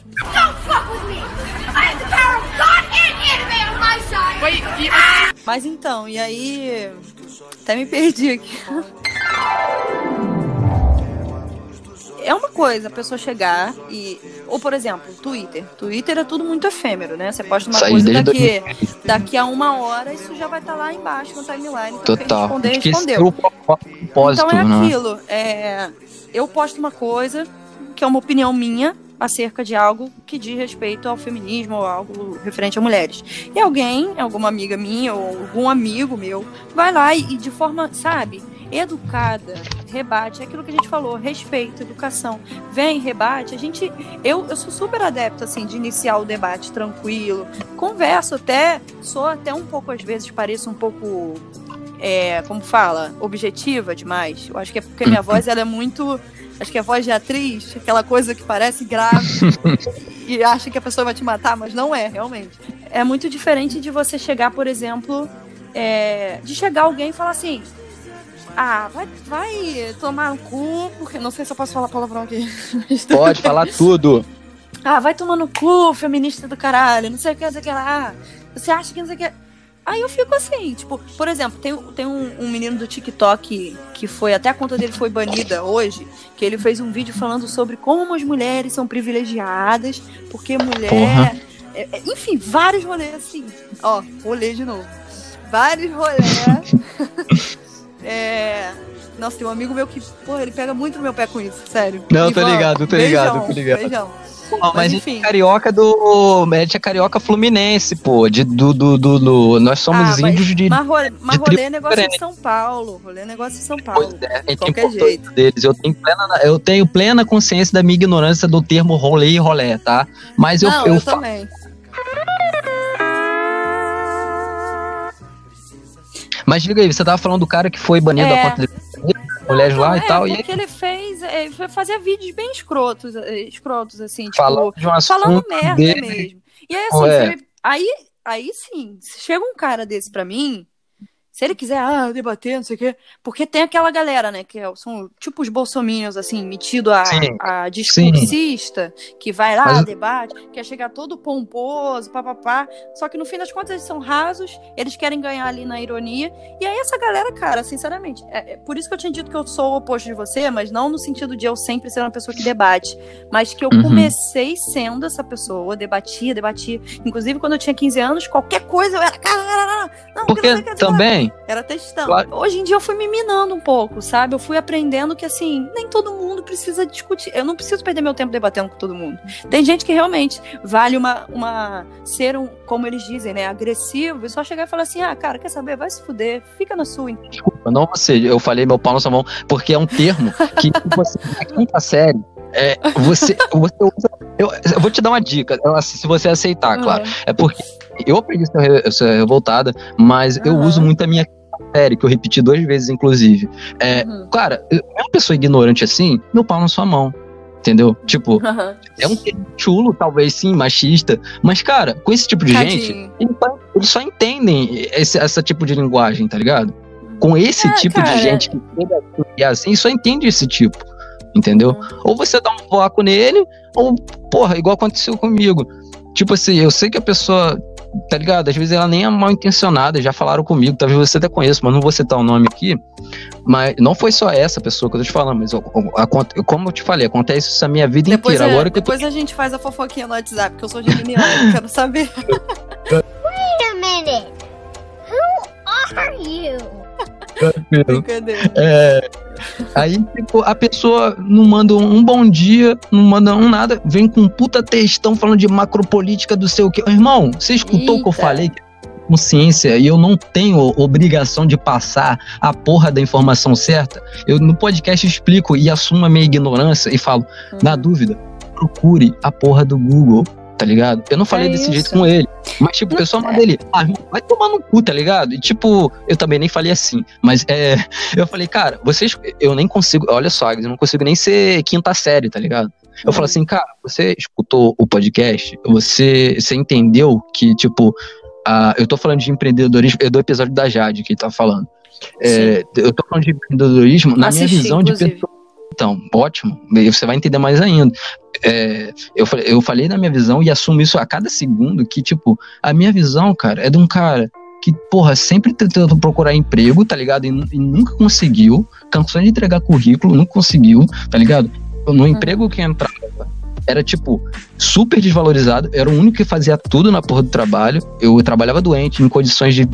Mas então, e aí. Até me perdi aqui. É uma coisa a pessoa chegar e. Ou, por exemplo, Twitter. Twitter é tudo muito efêmero, né? Você posta uma Isso aí coisa daqui, 2015. daqui a uma hora, isso já vai estar lá embaixo no timeline. Então, quem Total. responder, respondeu. propósito, Então é né? aquilo. É, eu posto uma coisa que é uma opinião minha acerca de algo que diz respeito ao feminismo ou algo referente a mulheres. E alguém, alguma amiga minha ou algum amigo meu, vai lá e, e de forma, sabe, educada, rebate, é aquilo que a gente falou, respeito, educação. Vem, rebate. A gente, eu, eu sou super adepto assim de iniciar o debate tranquilo. Converso até, sou até um pouco às vezes pareço um pouco é, como fala, objetiva demais. Eu acho que é porque minha voz ela é muito. Acho que a voz de atriz, aquela coisa que parece grave e acha que a pessoa vai te matar, mas não é, realmente. É muito diferente de você chegar, por exemplo, é, de chegar alguém e falar assim. Ah, vai, vai tomar no cu, porque não sei se eu posso falar palavrão aqui. Pode falar tudo. Ah, vai tomar no cu, feminista do caralho, não sei o que, não sei o que lá. Você acha que não sei o que. Aí eu fico assim, tipo, por exemplo, tem, tem um, um menino do TikTok que foi, até a conta dele foi banida hoje, que ele fez um vídeo falando sobre como as mulheres são privilegiadas, porque mulher. É- é- enfim, vários rolês assim. Ó, rolê de novo. Vários rolês. é. Nossa, tem um amigo meu que, porra, ele pega muito no meu pé com isso, sério. Não, tô Ivan, ligado, tô ligado, beijão, tô ligado. Beijão. Mas, Mas, a enfim. gente é carioca do. A gente é carioca fluminense, pô. De, do, do, do, do- nós somos Ah, mas- índios de. Mas rolê, mas de rolê é negócio diferente. de São Paulo. Rolê é negócio de São Pois Paulo. é, a gente tem qualquer jeito. deles. Eu tenho, plena, eu tenho plena consciência da minha ignorância do termo rolê e rolé, tá? Mas eu, Não, eu, eu, fa- também. Mas diga aí, você tava falando do cara que foi banido É. da conta dele, mulheres lá Não, e tal, é, e porque ele fez. é, Ele fazer vídeos bem escrotos, é, escrotos, assim, tipo, falando de um falando merda dele. mesmo. E aí, assim, me- aí, aí sim, se chega um cara desse pra mim, se ele quiser, ah, debater, não sei o quê, porque tem aquela galera, né, que é- são tipo os bolsominions, assim, metido a, Sim, a discursista, que vai lá, Mas- debate, quer chegar todo pomposo, papapá, só que no fim das contas eles são rasos, eles querem ganhar ali na ironia, e aí essa galera, cara, sinceramente, é, é por isso que eu tinha dito que eu sou o oposto de você, mas não no sentido de eu sempre ser uma pessoa que debate, mas que eu Uhum. comecei sendo essa pessoa, debatia, debatia. Inclusive, quando eu tinha 15 anos, qualquer coisa eu era. Não, Porque não sei Era textão. Claro. Hoje em dia eu fui me minando um pouco, sabe? Eu fui aprendendo que, assim, nem todo mundo precisa discutir. Eu não preciso perder meu tempo debatendo com todo mundo. Tem gente que realmente vale uma. uma ser um, como eles dizem, né? Agressivo e só chegar e falar assim: ah, cara, quer saber? Vai se fuder, fica na sua. desculpa, não você, eu falei meu pau na sua mão, porque é um termo que você, na quinta série, é, você, você usa, eu, eu vou te dar uma dica, assim, se você aceitar, claro. Uhum. É porque eu aprendi a ser, ser revoltada, mas eu Aham. uso muito a minha série, que eu repeti duas vezes, inclusive. É, Uhum. Cara, eu- uma pessoa ignorante assim, meu pau na sua mão. Entendeu? Tipo, Uhum. é um termo chulo, talvez sim, machista. Mas, cara, com esse tipo de gente, eles só, eles só entendem esse, essa tipo de linguagem, tá ligado? Com esse É, tipo cara. de gente que é assim, só entende esse tipo. Entendeu? Uhum. Ou você dá um voaco nele, ou, porra, igual aconteceu comigo. Tipo assim, eu sei que a pessoa tá ligado? Às vezes ela nem é mal intencionada, já falaram comigo, talvez você até conheça, mas não vou citar o nome aqui. Mas não foi só essa pessoa que eu tô te falando, mas eu- eu- como eu te falei, acontece isso a minha vida Depois, inteira. é- Agora que eu tô depois a gente faz a fofoquinha no WhatsApp, porque eu sou geminiana, eu quero saber. Wait a minute. Who are you? Brincadeira. É, aí, tipo, a pessoa não manda um bom dia, não manda um nada, vem com um puta textão falando de macropolítica do seu que. Irmão, você escutou o que eu Eita. falei? Consciência, e eu não tenho obrigação de passar a porra da informação certa. Eu no podcast explico e assumo a minha ignorância e falo, na Uhum. dúvida, procure a porra do Google, tá ligado? Eu não falei É desse isso. jeito com ele. Mas, tipo, eu só mandei ele, ah, vai tomar no cu, tá ligado? E, tipo, eu também nem falei assim. Mas, é, eu falei, cara, vocês, eu nem consigo, olha só, eu não consigo nem ser quinta série, tá ligado? Eu falo assim, cara, você escutou o podcast? Você, você entendeu que, tipo, ah, eu tô falando de empreendedorismo, é do episódio da Jade que tá falando. É, eu tô falando de empreendedorismo na minha Assisti, visão de inclusive. pessoa. Então, ótimo. Você vai entender mais ainda. É, eu, falei, eu falei na minha visão e assumo isso a cada segundo que, tipo, a minha visão, cara, é de um cara que, porra, sempre tentou procurar emprego, tá ligado? E, e nunca conseguiu. Cansou de entregar currículo, nunca conseguiu, tá ligado? No emprego que entrava, era, tipo, super desvalorizado. Era o único que fazia tudo na porra do trabalho. Eu trabalhava doente, em condições de,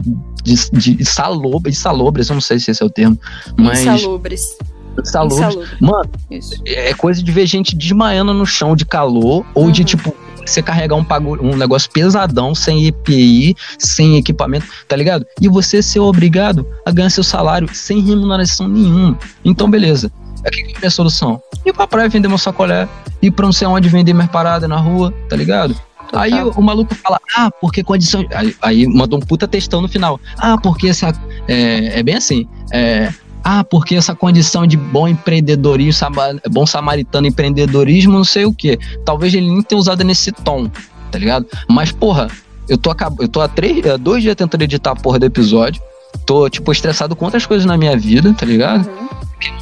de, de salobres, salobres, eu não sei se esse é o termo, mas. Insalubres. Salobres. Insalubre. Mano, Isso. é coisa de ver gente desmaiando no chão de calor ou de Uhum. tipo você carregar um, um negócio pesadão sem EPI, sem equipamento, tá ligado? E você ser obrigado a ganhar seu salário sem remuneração nenhuma. Então, beleza. Aqui que é a solução? Ir pra praia vender meu sacolé, ir pra não sei onde vender minhas paradas na rua, tá ligado? Aí o, o maluco fala, ah, porque condição. Aí, aí mandou um puta textão no final. Ah, porque essa. É, é bem assim. É, ah, porque essa condição de bom empreendedorismo, bom samaritano, empreendedorismo, não sei o quê. Talvez ele nem tenha usado nesse tom, tá ligado? Mas, porra, eu tô, acab... eu tô há três, há dois dias tentando editar a porra do episódio. Tô, tipo, estressado com outras coisas na minha vida, tá ligado? Uhum.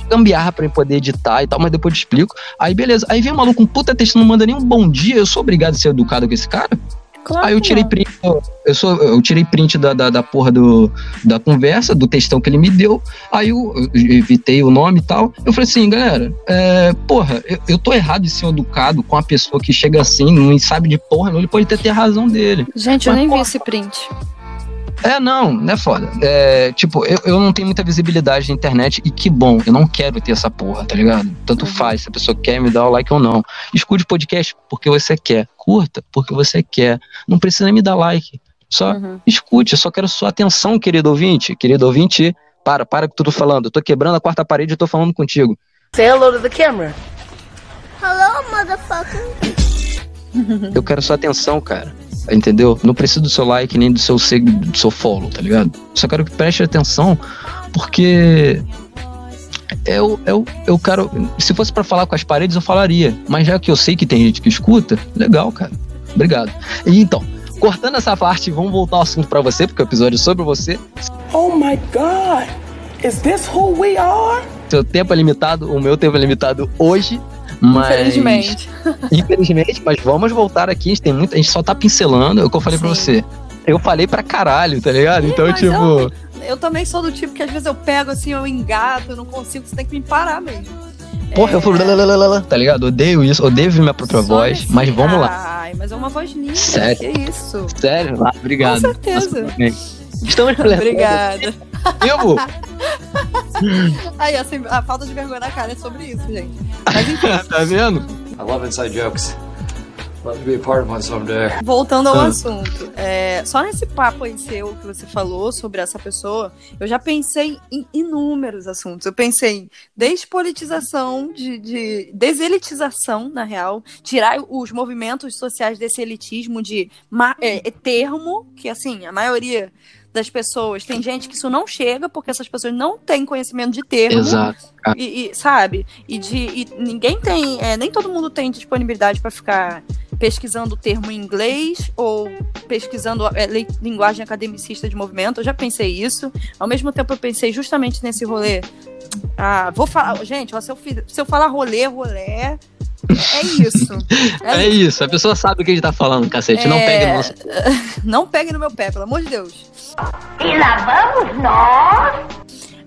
Gambiarra pra eu poder editar e tal, mas depois eu te explico. Aí, beleza. Aí vem um maluco, um puta texto, não manda nem um bom dia. Eu sou obrigado a ser educado com esse cara? Claro Aí eu tirei print, eu, sou, eu tirei print da, da, da porra do, da conversa, do textão que ele me deu. Aí eu, eu evitei o nome e tal. Eu falei assim, galera, é, porra, eu, eu tô errado em ser educado com uma pessoa que chega assim, não sabe de porra, não, ele pode até ter a razão dele. Gente, eu Mas, nem vi porra, esse print. É, não, não é foda. É, tipo, eu, eu não tenho muita visibilidade na internet e que bom, eu não quero ter essa porra, tá ligado? Tanto Uhum. faz se a pessoa quer me dar o like ou não. Escute podcast porque você quer, curta porque você quer. Não precisa me dar like. Só Uhum. escute, eu só quero sua atenção, querido ouvinte. Querido ouvinte, para, para com tudo falando. Eu tô quebrando a quarta parede e tô falando contigo. Say hello to the camera. Hello, motherfucker. Eu quero sua atenção, cara. Entendeu? Não preciso do seu like nem do seu seg do seu follow, tá ligado? Só quero que preste atenção, porque eu, eu, eu quero. Se fosse pra falar com as paredes, eu falaria. Mas já que eu sei que tem gente que escuta, legal, cara. Obrigado. E então, cortando essa parte, vamos voltar ao assunto pra você, porque o episódio é sobre você. Oh my god. Is this who we are? Seu tempo é limitado, o meu tempo é limitado hoje. Mas, Infelizmente. Infelizmente, mas vamos voltar aqui. A gente tem muito. A gente só tá pincelando é o que eu falei pra Sim. você. Eu falei pra caralho, tá ligado? Então, tipo. eu- Eu também sou do tipo que às vezes eu pego assim, eu engato, eu não consigo, você tem que me parar mesmo. Porra, eu falo. lalalala, Tá ligado? Odeio isso, odeio minha própria Só voz, nesse- mas vamos lá. Ai, mas é uma voz linda. Sério? Que isso? Sério? Ah, obrigado. Com certeza. Nossa. Estamos Obrigada. Vivo? Aí, assim, a falta de vergonha na cara é sobre isso, gente. Mas enfim, tá vendo? I love inside jokes. Love to be a part of one someday. voltando ao Ah. assunto. é, só nesse papo aí seu que você falou sobre essa pessoa, eu já pensei em inúmeros assuntos. Eu pensei em despolitização, de, de deselitização, na real, tirar os movimentos sociais desse elitismo de é, é termo, que assim, a maioria das pessoas, tem gente que isso não chega, porque essas pessoas não têm conhecimento de termo. Exato. E, e, sabe? E de e ninguém tem, é, nem todo mundo tem disponibilidade para ficar pesquisando o termo em inglês ou pesquisando é, lei- linguagem academicista de movimento. Eu já pensei isso. Ao mesmo tempo, eu pensei justamente nesse rolê. Ah, vou falar, gente, ó, se, eu, se eu falar rolê, rolê, É isso. É, isso, a pessoa sabe o que a gente tá falando, cacete. Não É, pegue no nosso. Não pegue no meu pé, pelo amor de Deus. E lá vamos nós.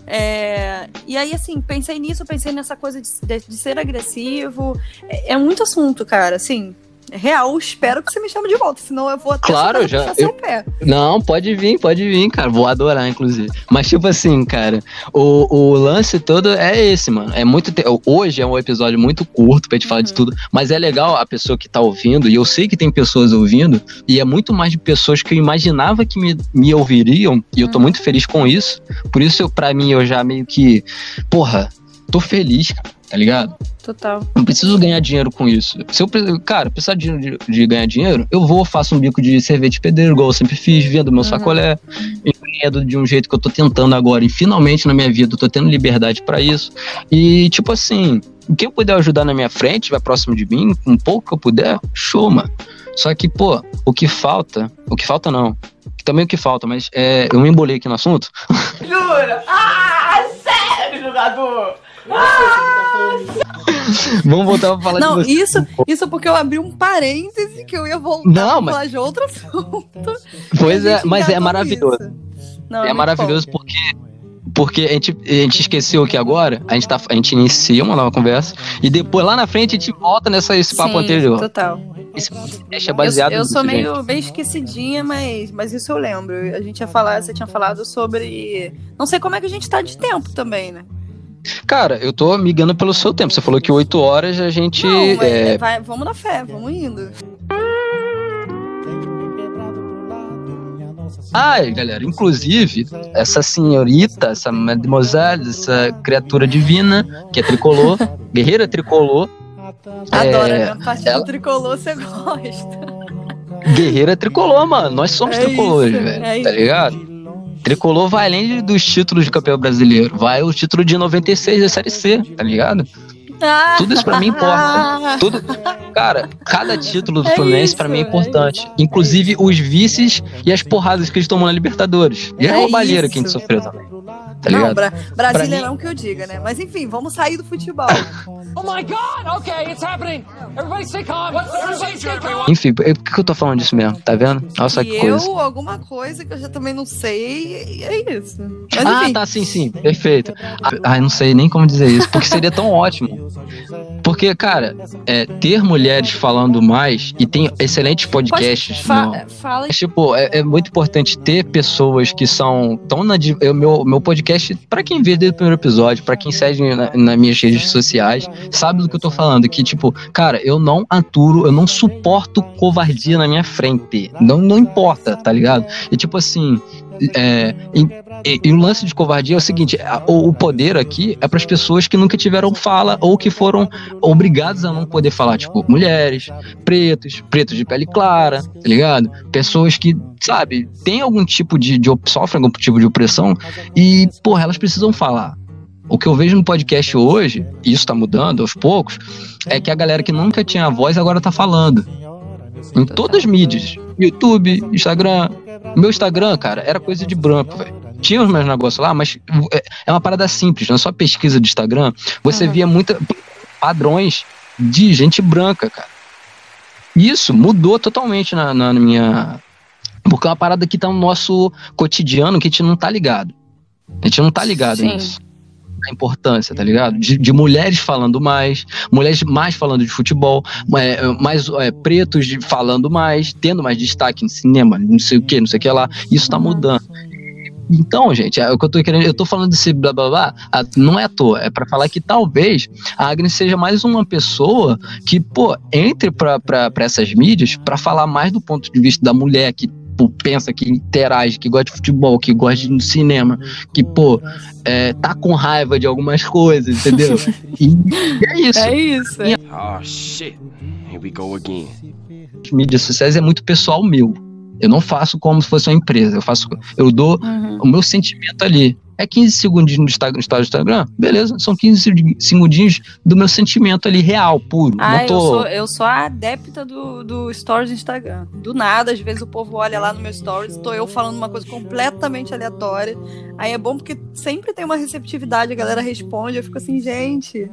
É, e aí, assim, pensei nisso, pensei nessa coisa de, de- de ser agressivo. É, é muito assunto, cara, assim. Real, espero que você me chame de volta, senão eu vou até Claro, já- puxar seu eu- pé. Não, pode vir, pode vir, cara. Vou adorar, inclusive. Mas, tipo assim, cara, o, o lance todo é esse, mano. É muito. te- Hoje é um episódio muito curto pra gente falar de tudo, mas é legal a pessoa que tá ouvindo, e eu sei que tem pessoas ouvindo, e é muito mais de pessoas que eu imaginava que me, me ouviriam, e eu tô muito feliz com isso. Por isso, eu, pra mim, eu já meio que. Porra, tô feliz, cara, tá ligado? Total. Não preciso ganhar dinheiro com isso. Se eu, cara, precisar de, de- ganhar dinheiro, eu vou, faço um bico de cerveja de pedreiro, igual eu sempre fiz, vendo meu sacolé, empreendo de um jeito que eu tô tentando agora, e finalmente na minha vida eu tô tendo liberdade pra isso. E, tipo assim, o que eu puder ajudar na minha frente, vai próximo de mim, com um pouco que eu puder, show, mano. Só que, pô, o que falta, o que falta não, também o que falta, mas é, eu me embolei aqui no assunto, Jura? Ah, sério, jogador? Vamos voltar pra falar Não, isso, isso porque eu abri um parêntese que eu ia voltar Não, pra falar de outro assunto. Pois é, mas é maravilhoso. Não, é muito maravilhoso bom. porque porque a gente, a gente esqueceu que agora a gente, tá, a gente inicia uma nova conversa e depois lá na frente a gente volta nessa esse papo Sim, anterior. Total. Esse podcast é baseado eu, eu sou meio gente. bem esquecidinha, mas, mas isso eu lembro. A gente ia falar, você tinha falado sobre. Não sei como é que a gente tá de tempo também, né? Cara, eu tô migando pelo seu tempo. Você falou que 8 horas a gente. Não, é, vai- vamos na fé, vamos indo. Ai, galera, inclusive, essa senhorita, essa mademoiselle, essa criatura divina, que é tricolor, guerreira tricolor. Adoro, é? A parte ela- do tricolor você gosta. Guerreira tricolor, mano. Nós somos É tricolores, velho. é tá ligado? Tricolor vai além dos títulos de campeão brasileiro. Vai o título de 96 da Série C, tá ligado? Tudo isso pra mim importa. Tudo, cara, cada título do É Fluminense isso, pra mim é é importante. Inclusive os vices e as porradas que eles tomam na Libertadores. E a É roubalheira que a gente isso. sofreu também. Tá não, ligado? Bra Brasília Pra não que eu diga, né? Mas enfim, vamos sair do futebol. Oh my god! Okay, it's happening! Everybody stay calm! Everybody stay calm! Enfim, por que que eu tô falando disso mesmo? Tá vendo? Só e que coisa. eu, alguma coisa que eu já também não sei, e é isso. Mas ah, tá, sim, sim, perfeito. Ah, eu não sei nem como dizer isso, porque seria tão ótimo. Porque, cara, é, ter mulheres falando mais e tem excelentes podcasts. fa no- fala Mas, Tipo, é, é muito importante ter pessoas que são tão na. O meu, meu podcast, pra quem vê desde o primeiro episódio, pra quem segue na, nas minhas redes sociais, sabe do que eu tô falando. Que, tipo, cara, eu não aturo, eu não suporto covardia na minha frente. Não, não importa, tá ligado? E, tipo assim. É, e, e- e o lance de covardia é o seguinte: a- o, o poder aqui é para as pessoas que nunca tiveram fala ou que foram obrigadas a não poder falar, tipo, mulheres, pretos, pretos de pele clara, tá ligado? Pessoas que, sabe, tem algum tipo de, de sofrem algum tipo de opressão e, porra, elas precisam falar. O que eu vejo no podcast hoje, e isso tá mudando aos poucos, é que a galera que nunca tinha voz agora tá falando. Em todas as mídias. YouTube, Instagram. Meu Instagram, cara, era coisa de branco, velho. Tinha os meus negócios lá, mas é- é uma parada simples, não é só pesquisa de Instagram. Você via muita padrões de gente branca, cara. Isso mudou totalmente na, na minha. Porque é uma parada que tá no nosso cotidiano que a gente não tá ligado. A gente não tá ligado Sim. nisso. A importância, tá ligado? De, de mulheres falando mais, mulheres mais falando de futebol, é, mais é, pretos de- falando mais, tendo mais destaque em cinema, não sei o que, não sei o que lá. Isso tá mudando. Então, gente, é o que eu tô querendo. Eu tô falando desse blá blá blá, ah, não é à toa. É pra falar que talvez a Agnes seja mais uma pessoa que, pô, entre pra, pra, pra essas mídias pra falar mais do ponto de vista da mulher que pô, pensa, que interage, que gosta de futebol, que gosta de ir no cinema, que, pô, é, tá com raiva de algumas coisas, entendeu? e, é isso. É isso. é. Oh shit. Here we go again. As mídias sociais é muito pessoal meu. Eu não faço como se fosse uma empresa. Eu faço, eu dou Uhum. o meu sentimento ali. É 15 segundinhos no Instagram, no Instagram? Beleza, são 15 seg- segundinhos do meu sentimento ali real, puro. Ah, não tô... eu, sou, eu sou a adepta do, do Stories do Instagram. Do nada, às vezes o povo olha lá no meu Stories, tô eu falando uma coisa completamente aleatória. Aí é bom porque sempre tem uma receptividade, a galera responde, eu fico assim, gente,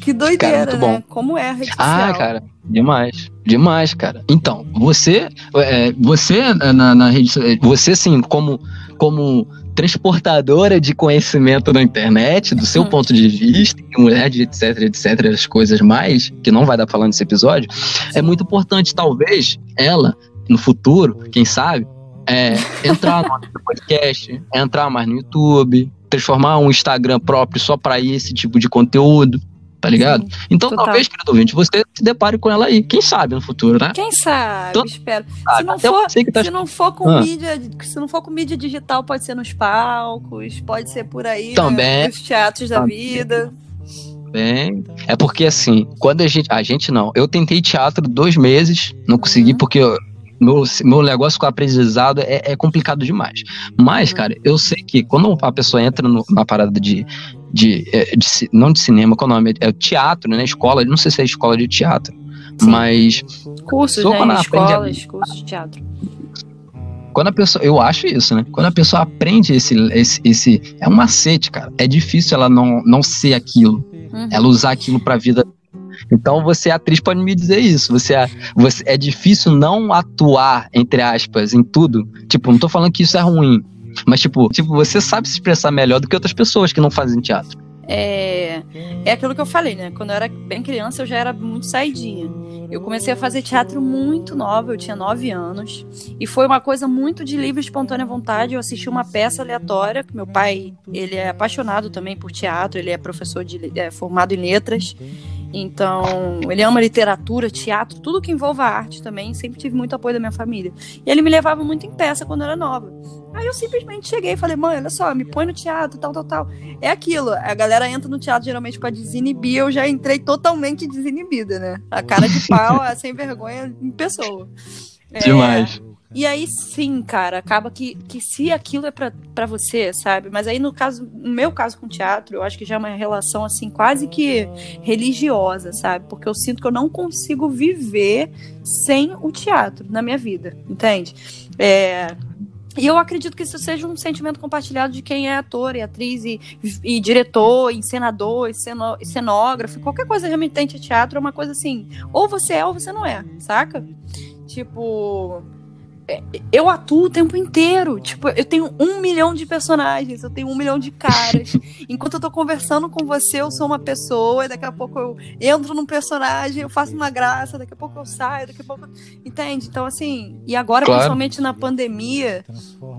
Que doideira, Cara, muito né? bom. Como é a rede Ah, social. cara, demais. Demais, cara. Então, você, é, você na, na rede, você sim, como, como transportadora de conhecimento na internet, do seu Hum. ponto de vista, mulher de etc, etc, as coisas mais, que não vai dar falando nesse episódio, é muito importante, talvez, ela, no futuro, quem sabe, é, entrar no podcast, entrar mais no YouTube, transformar um Instagram próprio só para esse tipo de conteúdo, tá ligado? Então, total. talvez, querido ouvinte, você se depare com ela aí. Quem sabe no futuro, né? Quem sabe, Tô- espero. Se não, for, tá- se não for com Ah. mídia, se não for com mídia digital, pode ser nos palcos, pode ser por aí, Também. né, nos teatros da Também. vida. Bem, é porque assim, quando a gente. A gente não. Eu tentei teatro dois meses, não consegui, porque eu- meu, meu negócio com aprendizado é, é complicado demais. Mas, cara, eu sei que quando a pessoa entra no- na parada de. de, é, de não de cinema, qual é o nome? É teatro, né? Escola, não sei se é escola de teatro. Mas Cursos, né? Escolas, cursos de teatro. quando a pessoa. Eu acho isso, né? Quando a pessoa aprende esse. esse, esse é um macete, cara. É difícil ela não, não ser aquilo. Uhum. ela usar aquilo pra vida. Então você, atriz, pode me dizer isso. Você, é- você é difícil não atuar, entre aspas, em tudo. Tipo, não tô falando que isso é ruim. Mas, tipo, tipo, você sabe se expressar melhor do que outras pessoas que não fazem teatro. É, é aquilo que eu falei, né? Quando eu era bem criança, eu já era muito saidinha. Eu comecei a fazer teatro muito nova, eu tinha nove anos. E foi uma coisa muito de livre espontânea vontade. Eu assisti uma peça aleatória, meu pai, ele é apaixonado também por teatro, ele é professor de, é formado em letras. Então, ele ama literatura, teatro, tudo que envolva arte também. Sempre tive muito apoio da minha família. E ele me levava muito em peça quando eu era nova. Aí eu simplesmente cheguei e falei, mãe, olha só, me põe no teatro, tal, tal, tal. É aquilo, a galera entra no teatro geralmente pra desinibir, eu já entrei totalmente desinibida, né? A cara de pau, a sem vergonha em pessoa. É, Demais. E aí sim, cara, acaba que, que se aquilo é pra você, sabe? Mas aí no caso, no meu caso com teatro, eu acho que já é uma relação assim quase que religiosa, sabe? Porque eu sinto que eu não consigo viver sem o teatro na minha vida, entende? É, e eu acredito que isso seja um sentimento compartilhado de quem é ator e atriz e, e diretor, encenador, enceno- cenógrafo, qualquer coisa remetente a teatro é uma coisa assim, ou você é ou você não é, saca? Tipo, eu atuo o tempo inteiro. Tipo, eu tenho um milhão de personagens, eu tenho um milhão de caras. Enquanto eu tô conversando com você, eu sou uma pessoa, e daqui a pouco eu entro num personagem, eu faço uma graça, daqui a pouco eu saio, daqui a pouco. Entende? Então, assim, e agora, Claro. principalmente na pandemia,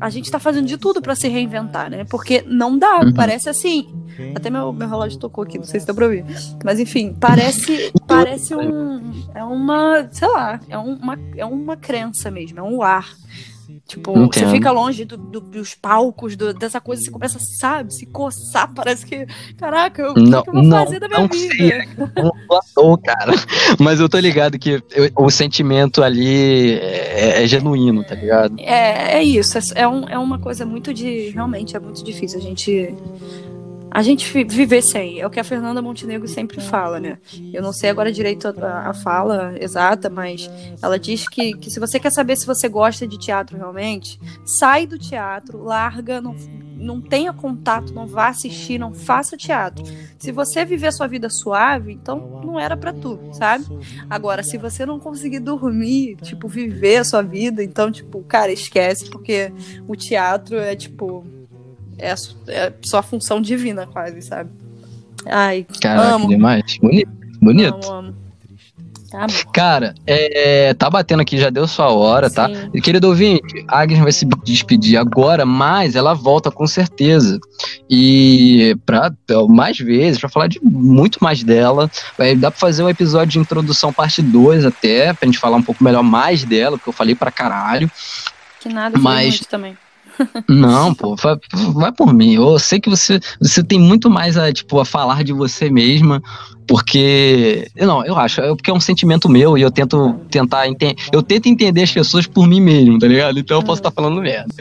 a gente tá fazendo de tudo pra se reinventar, né? Porque não dá, Uhum. parece assim. Até meu, meu relógio tocou aqui, não sei se deu pra ouvir. Mas enfim, parece, parece um. É uma. Sei lá, é uma, é uma crença mesmo, é um ar. Tipo, você Entendo. fica longe do- do- dos palcos, do- dessa coisa, você começa, sabe, se coçar, parece que. Caraca, o que eu vou não, fazer da minha não vida? sei, cara. Mas eu tô ligado que eu- o sentimento ali é, é genuíno, tá ligado? É, é isso, é, é, um- é uma coisa muito de. Realmente é muito difícil a gente. A gente vi- viver sem. É o que a Fernanda Montenegro sempre fala, né? Eu não sei agora direito a, a fala exata, mas ela diz que, que se você quer saber se você gosta de teatro realmente, sai do teatro, larga, não, não tenha contato, não vá assistir, não faça teatro. Se você viver sua vida suave, então não era pra tu, sabe? Agora, se você não conseguir dormir, tipo, viver a sua vida, então, tipo, cara, esquece, porque o teatro é, tipo, é, a é sua função divina, quase, sabe? Ai, Caraca, amo. demais. Bonito. Bonito. Amo, amo. Tá. Cara, é, tá batendo aqui, já deu sua hora, tá? Sim. E, Querido ouvinte, a Agnes vai se despedir agora, mas ela volta com certeza. E pra mais vezes, pra falar de muito mais dela. Vai dar pra fazer um episódio de introdução, parte 2 até, pra gente falar um pouco melhor mais dela, porque eu falei pra caralho. Que nada, Mas- muito também. Não, pô, vai, vai por mim. Eu sei que você, você tem muito mais a, tipo, a falar de você mesma, porque. Não, eu acho, é porque é um sentimento meu e eu tento tentar entender. Eu tento entender as pessoas por mim mesmo, tá ligado? Então eu posso estar falando merda.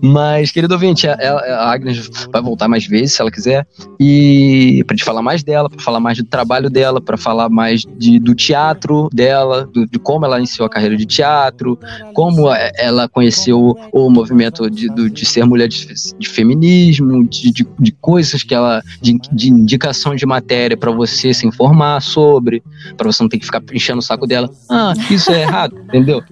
Mas, querido ouvinte, a, Agnes vai voltar mais vezes, se ela quiser, e pra gente falar mais dela, pra falar mais do trabalho dela, pra falar mais de, do teatro dela, do- de como ela iniciou a carreira de teatro, como é, ela conheceu o movimento de- do, de ser mulher de, de feminismo, de, de, de, coisas que ela. de, de indicação de matéria para você se informar sobre, para você não ter que ficar enchendo o saco dela. Ah, isso é errado, entendeu?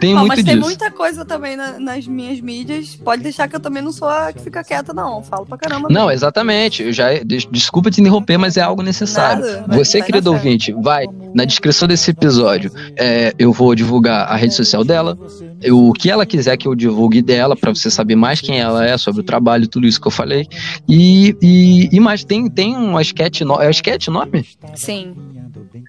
Tem Ó, muito mas disso. tem muita coisa também na- nas minhas mídias. Pode deixar que eu também não sou a que fica quieta, não. Falo pra caramba. Não, exatamente. Eu já des- desculpa te interromper, mas é algo necessário. Nada, Você, querido ouvinte, vai na descrição desse episódio. é, eu vou divulgar a rede social dela, eu- o que ela quiser que eu divulgue dela, pra você saber mais quem ela é, sobre o trabalho, tudo isso que eu falei. E, e, e mais, tem, tem uma sketch, no, é sketch o nome? Sim.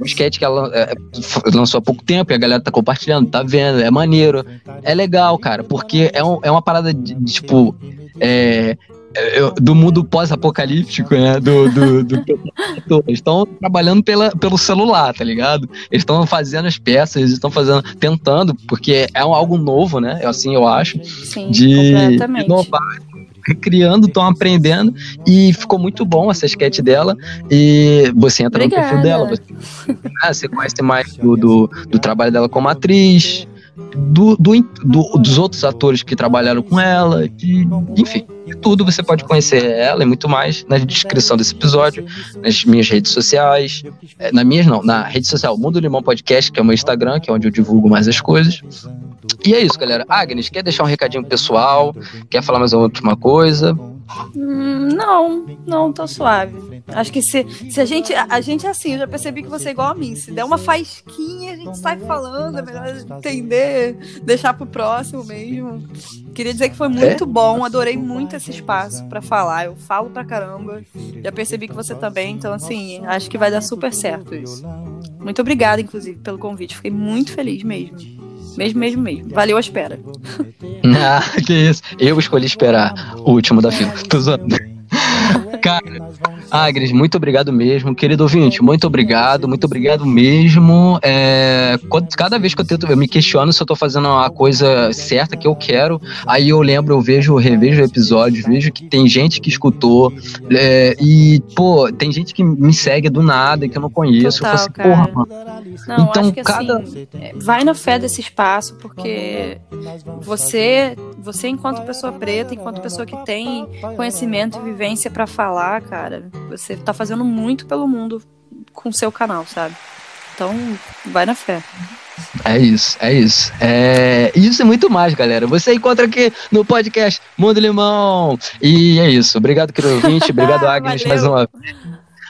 Um sketch que ela é, f- lançou há pouco tempo e a galera tá compartilhando, tá vendo, é maneiro. É legal, cara, porque é, um- é uma parada de, de, tipo. é, é, do mundo pós-apocalíptico, né? Do, do, do eles estão trabalhando pela, pelo celular, tá ligado? Eles estão fazendo as peças, eles estão fazendo, tentando, porque é um- algo novo, né? Assim eu acho. Sim, de completamente. inovar, recriando, estão aprendendo e ficou muito bom essa sketch dela e você entra no perfil Obrigada. dela, você, ah, você conhece mais do, do, do trabalho dela como atriz, do, do, do- dos outros atores que trabalharam com ela, de, enfim, tudo você pode conhecer ela e muito mais na descrição desse episódio, nas minhas redes sociais, eh, na minhas não, na rede social Mundo Limão Podcast, que é o meu Instagram, que é onde eu divulgo mais as coisas. E é isso, galera. Agnes, quer deixar um recadinho pessoal? Quer falar mais uma última coisa? Hum, não, não, tô suave. Acho que se, se a gente. A, a gente é assim, eu já percebi que você é igual a mim. Se der uma faísquinha, a gente sai falando, é melhor entender, deixar pro próximo mesmo. Queria dizer que foi muito bom, adorei muito esse espaço pra falar. Eu falo pra caramba. Já percebi que você também, então assim, acho que vai dar super certo isso. Muito obrigada, inclusive, pelo convite. Fiquei muito feliz mesmo. Mesmo, mesmo, mesmo. Valeu a espera. Ah, que isso. Eu escolhi esperar o último da fila. Tô zoando. Cara, Agnes, muito obrigado mesmo. Querido ouvinte, muito obrigado, muito obrigado mesmo. É, cada vez que eu tento, eu me questiono se eu tô fazendo a coisa certa que eu quero. Aí eu lembro, eu vejo, revejo episódios, vejo que tem gente que escutou. é, e, pô, tem gente que me segue do nada e que eu não conheço. Total, eu falo assim, cara. porra, mano. Não, Então, acho que cada- assim, é, vai na fé desse espaço, porque você, você enquanto pessoa preta, enquanto pessoa que tem conhecimento e vivência pra falar, cara, você tá fazendo muito pelo mundo com o seu canal, sabe? Então, vai na fé. É isso, é isso. É isso e muito mais, galera. Você encontra aqui no podcast Mundo Limão. E é isso. Obrigado, querido ouvinte. Obrigado, Agnes, mais uma vez.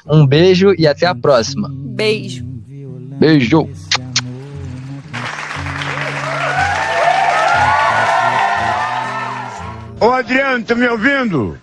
Um beijo e até a próxima. Beijo. Beijo. Ô Adriano, tá me ouvindo?